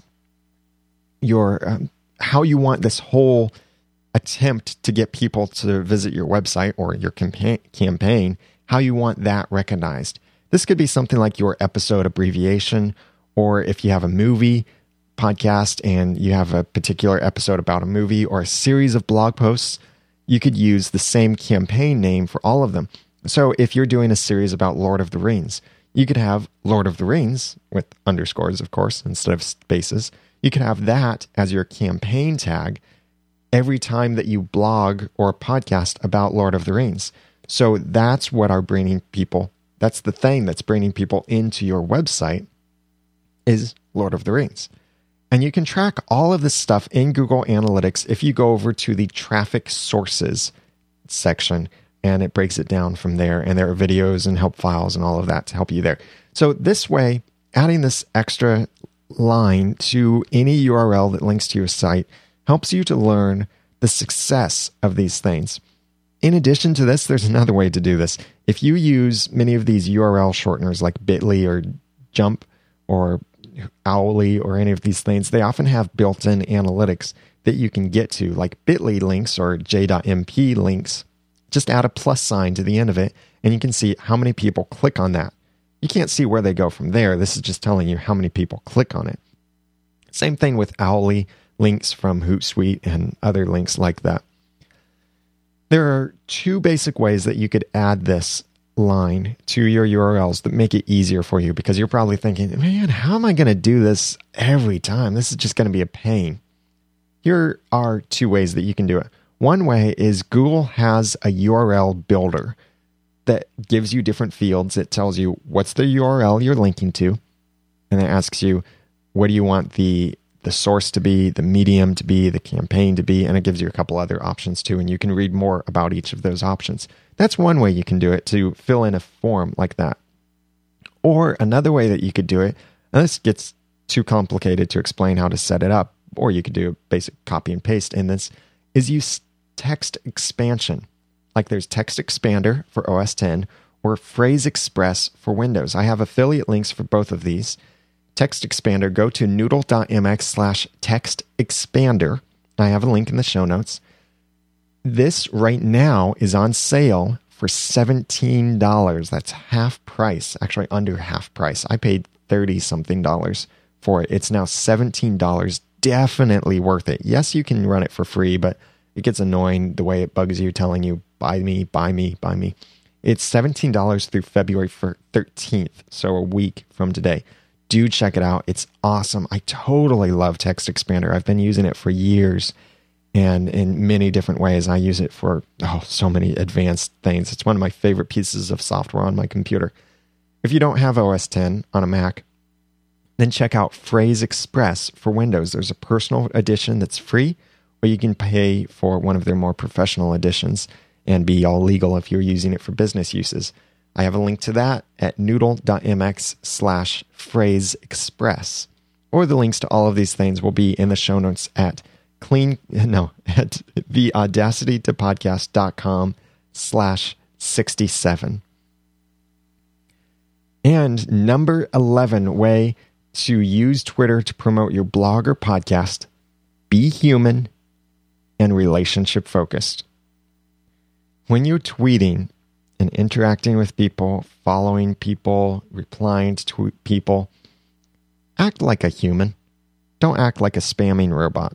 your um, how you want this whole attempt to get people to visit your website or your campaign, how you want that recognized. This could be something like your episode abbreviation, or if you have a movie podcast and you have a particular episode about a movie or a series of blog posts, you could use the same campaign name for all of them. So if you're doing a series about Lord of the Rings, you could have Lord of the Rings with underscores, of course, instead of spaces you can have that as your campaign tag every time that you blog or podcast about Lord of the Rings. So that's what are bringing people, that's the thing that's bringing people into your website is Lord of the Rings. And you can track all of this stuff in Google Analytics if you go over to the traffic sources section and it breaks it down from there. And there are videos and help files and all of that to help you there. So this way, adding this extra line to any URL that links to your site helps you to learn the success of these things. In addition to this, there's another way to do this. If you use many of these URL shorteners like Bitly or Jump or Owly or any of these things, they often have built in analytics that you can get to, like Bitly links or J.mp links. Just add a plus sign to the end of it, and you can see how many people click on that. You can't see where they go from there. This is just telling you how many people click on it. Same thing with Owly links from Hootsuite and other links like that. There are two basic ways that you could add this line to your URLs that make it easier for you because you're probably thinking, man, how am I going to do this every time? This is just going to be a pain. Here are two ways that you can do it. One way is Google has a URL builder that gives you different fields. It tells you what's the URL you're linking to, and it asks you what do you want the the source to be, the medium to be, the campaign to be, and it gives you a couple other options too. And you can read more about each of those options. That's one way you can do it to fill in a form like that. Or another way that you could do it, and this gets too complicated to explain how to set it up, or you could do a basic copy and paste in this, is use text expansion like there's Text Expander for OS 10 or Phrase Express for Windows. I have affiliate links for both of these. Text Expander, go to noodle.mx slash text expander. I have a link in the show notes. This right now is on sale for $17. That's half price, actually under half price. I paid 30 something dollars for it. It's now $17. Definitely worth it. Yes, you can run it for free, but it gets annoying the way it bugs you telling you buy me, buy me, buy me. It's $17 through February 13th, so a week from today. Do check it out. It's awesome. I totally love Text Expander. I've been using it for years and in many different ways. I use it for oh, so many advanced things. It's one of my favorite pieces of software on my computer. If you don't have OS 10 on a Mac, then check out Phrase Express for Windows. There's a personal edition that's free, or you can pay for one of their more professional editions and be all legal if you're using it for business uses. I have a link to that at noodle.mx slash phrase express. Or the links to all of these things will be in the show notes at clean no at the audacity to podcast.com slash 67. And number 11 way to use Twitter to promote your blog or podcast, be human and relationship focused. When you're tweeting and interacting with people, following people, replying to people, act like a human. Don't act like a spamming robot.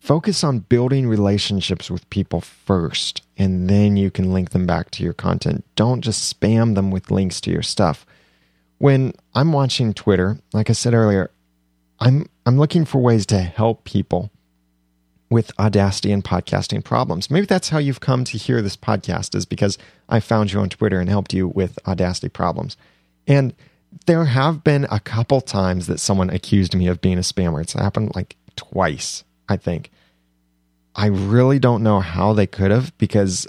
Focus on building relationships with people first, and then you can link them back to your content. Don't just spam them with links to your stuff. When I'm watching Twitter, like I said earlier, I'm I'm looking for ways to help people with Audacity and podcasting problems. Maybe that's how you've come to hear this podcast is because I found you on Twitter and helped you with Audacity problems. And there have been a couple times that someone accused me of being a spammer. It's happened like twice, I think. I really don't know how they could have because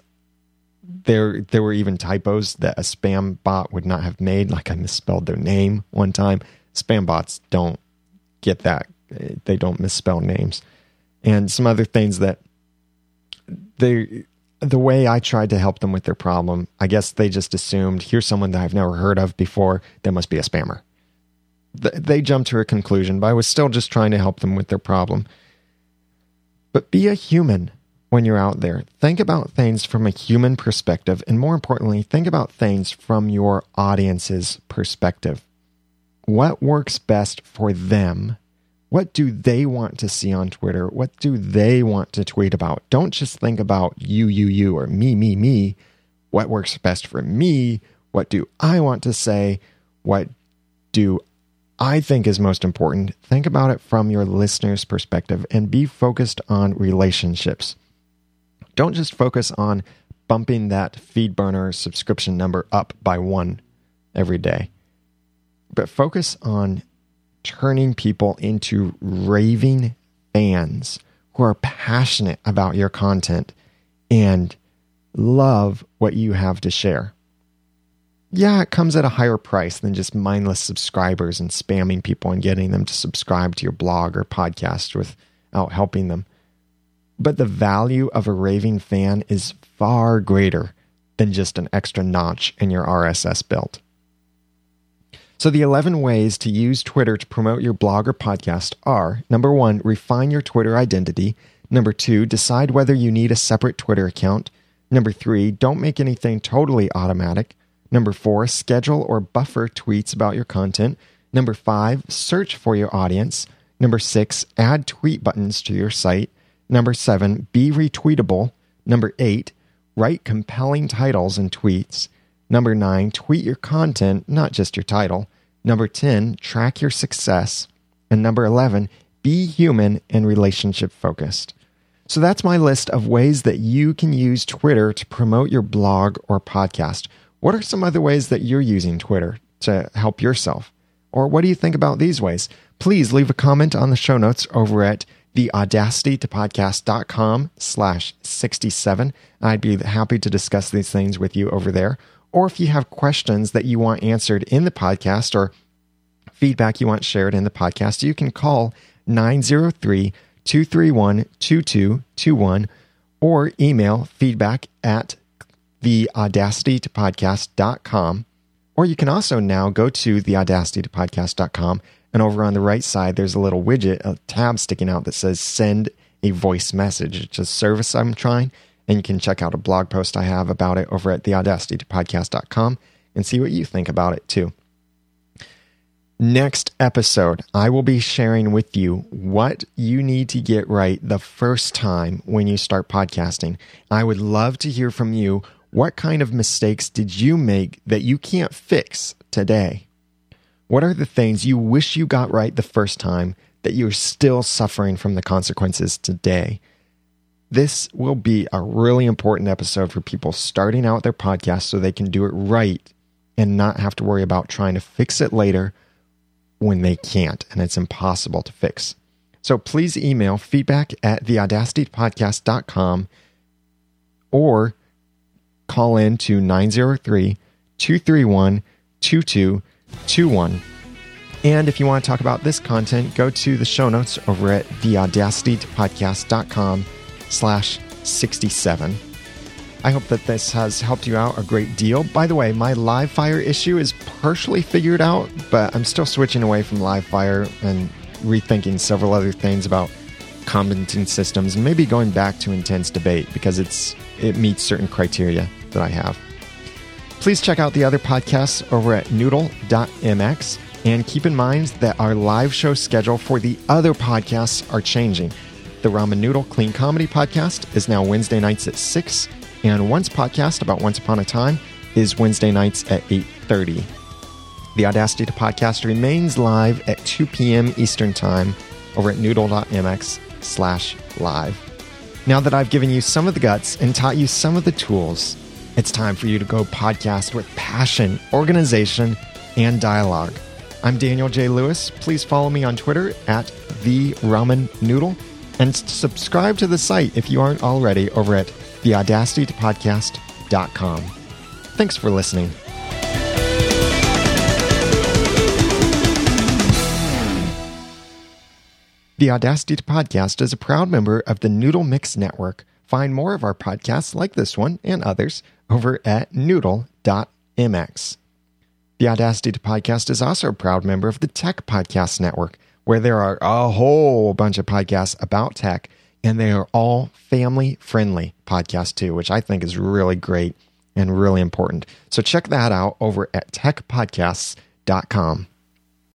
there there were even typos that a spam bot would not have made like I misspelled their name one time. Spam bots don't get that. They don't misspell names and some other things that they the way I tried to help them with their problem, I guess they just assumed here's someone that I've never heard of before, that must be a spammer. They jumped to a conclusion, but I was still just trying to help them with their problem. But be a human when you're out there. Think about things from a human perspective, and more importantly, think about things from your audience's perspective. What works best for them what do they want to see on Twitter? What do they want to tweet about? Don't just think about you, you, you, or me, me, me. What works best for me? What do I want to say? What do I think is most important? Think about it from your listener's perspective and be focused on relationships. Don't just focus on bumping that FeedBurner subscription number up by one every day, but focus on turning people into raving fans who are passionate about your content and love what you have to share. Yeah, it comes at a higher price than just mindless subscribers and spamming people and getting them to subscribe to your blog or podcast without helping them. But the value of a raving fan is far greater than just an extra notch in your RSS belt. So, the 11 ways to use Twitter to promote your blog or podcast are number one, refine your Twitter identity. Number two, decide whether you need a separate Twitter account. Number three, don't make anything totally automatic. Number four, schedule or buffer tweets about your content. Number five, search for your audience. Number six, add tweet buttons to your site. Number seven, be retweetable. Number eight, write compelling titles and tweets. Number nine, tweet your content, not just your title. Number 10, track your success. And number 11, be human and relationship focused. So that's my list of ways that you can use Twitter to promote your blog or podcast. What are some other ways that you're using Twitter to help yourself? Or what do you think about these ways? Please leave a comment on the show notes over at theaudacitytopodcast.com slash 67. I'd be happy to discuss these things with you over there or if you have questions that you want answered in the podcast or feedback you want shared in the podcast, you can call 903 231 2221 or email feedback at the. Or you can also now go to the and over on the right side, there's a little widget, a tab sticking out that says send a voice message. It's a service I'm trying. And you can check out a blog post I have about it over at theaudacitypodcast.com and see what you think about it too. Next episode, I will be sharing with you what you need to get right the first time when you start podcasting. I would love to hear from you. What kind of mistakes did you make that you can't fix today? What are the things you wish you got right the first time that you're still suffering from the consequences today? This will be a really important episode for people starting out their podcast so they can do it right and not have to worry about trying to fix it later when they can't and it's impossible to fix. So please email feedback at theaudacitypodcast.com or call in to 903 231 2221. And if you want to talk about this content, go to the show notes over at theaudacitypodcast.com slash 67. I hope that this has helped you out a great deal. By the way, my Livefyre issue is partially figured out, but I'm still switching away from Livefyre and rethinking several other things about commenting systems and maybe going back to IntenseDebate because it's it meets certain criteria that I have. Please check out the other podcasts over at noodle.mx and keep in mind that our live show schedule for the other podcasts are changing. The Ramen Noodle Clean Comedy podcast is now Wednesday nights at 6, and Once podcast about Once Upon a Time is Wednesday nights at 8:30. The Audacity to Podcast remains live at 2 p.m. Eastern Time over at noodle.mx slash live. Now that I've given you some of the guts and taught you some of the tools, it's time for you to go podcast with passion, organization, and dialogue. I'm Daniel J. Lewis. Please follow me on Twitter at the Ramen Noodle and subscribe to the site if you aren't already over at theaudacitytopodcast.com. Thanks for listening. The Audacity to Podcast is a proud member of the Noodle Mix Network. Find more of our podcasts like this one and others over at noodle.mx. The Audacity to Podcast is also a proud member of the Tech Podcast Network, where there are a whole bunch of podcasts about tech, and they are all family friendly podcasts too, which I think is really great and really important. So check that out over at techpodcasts.com.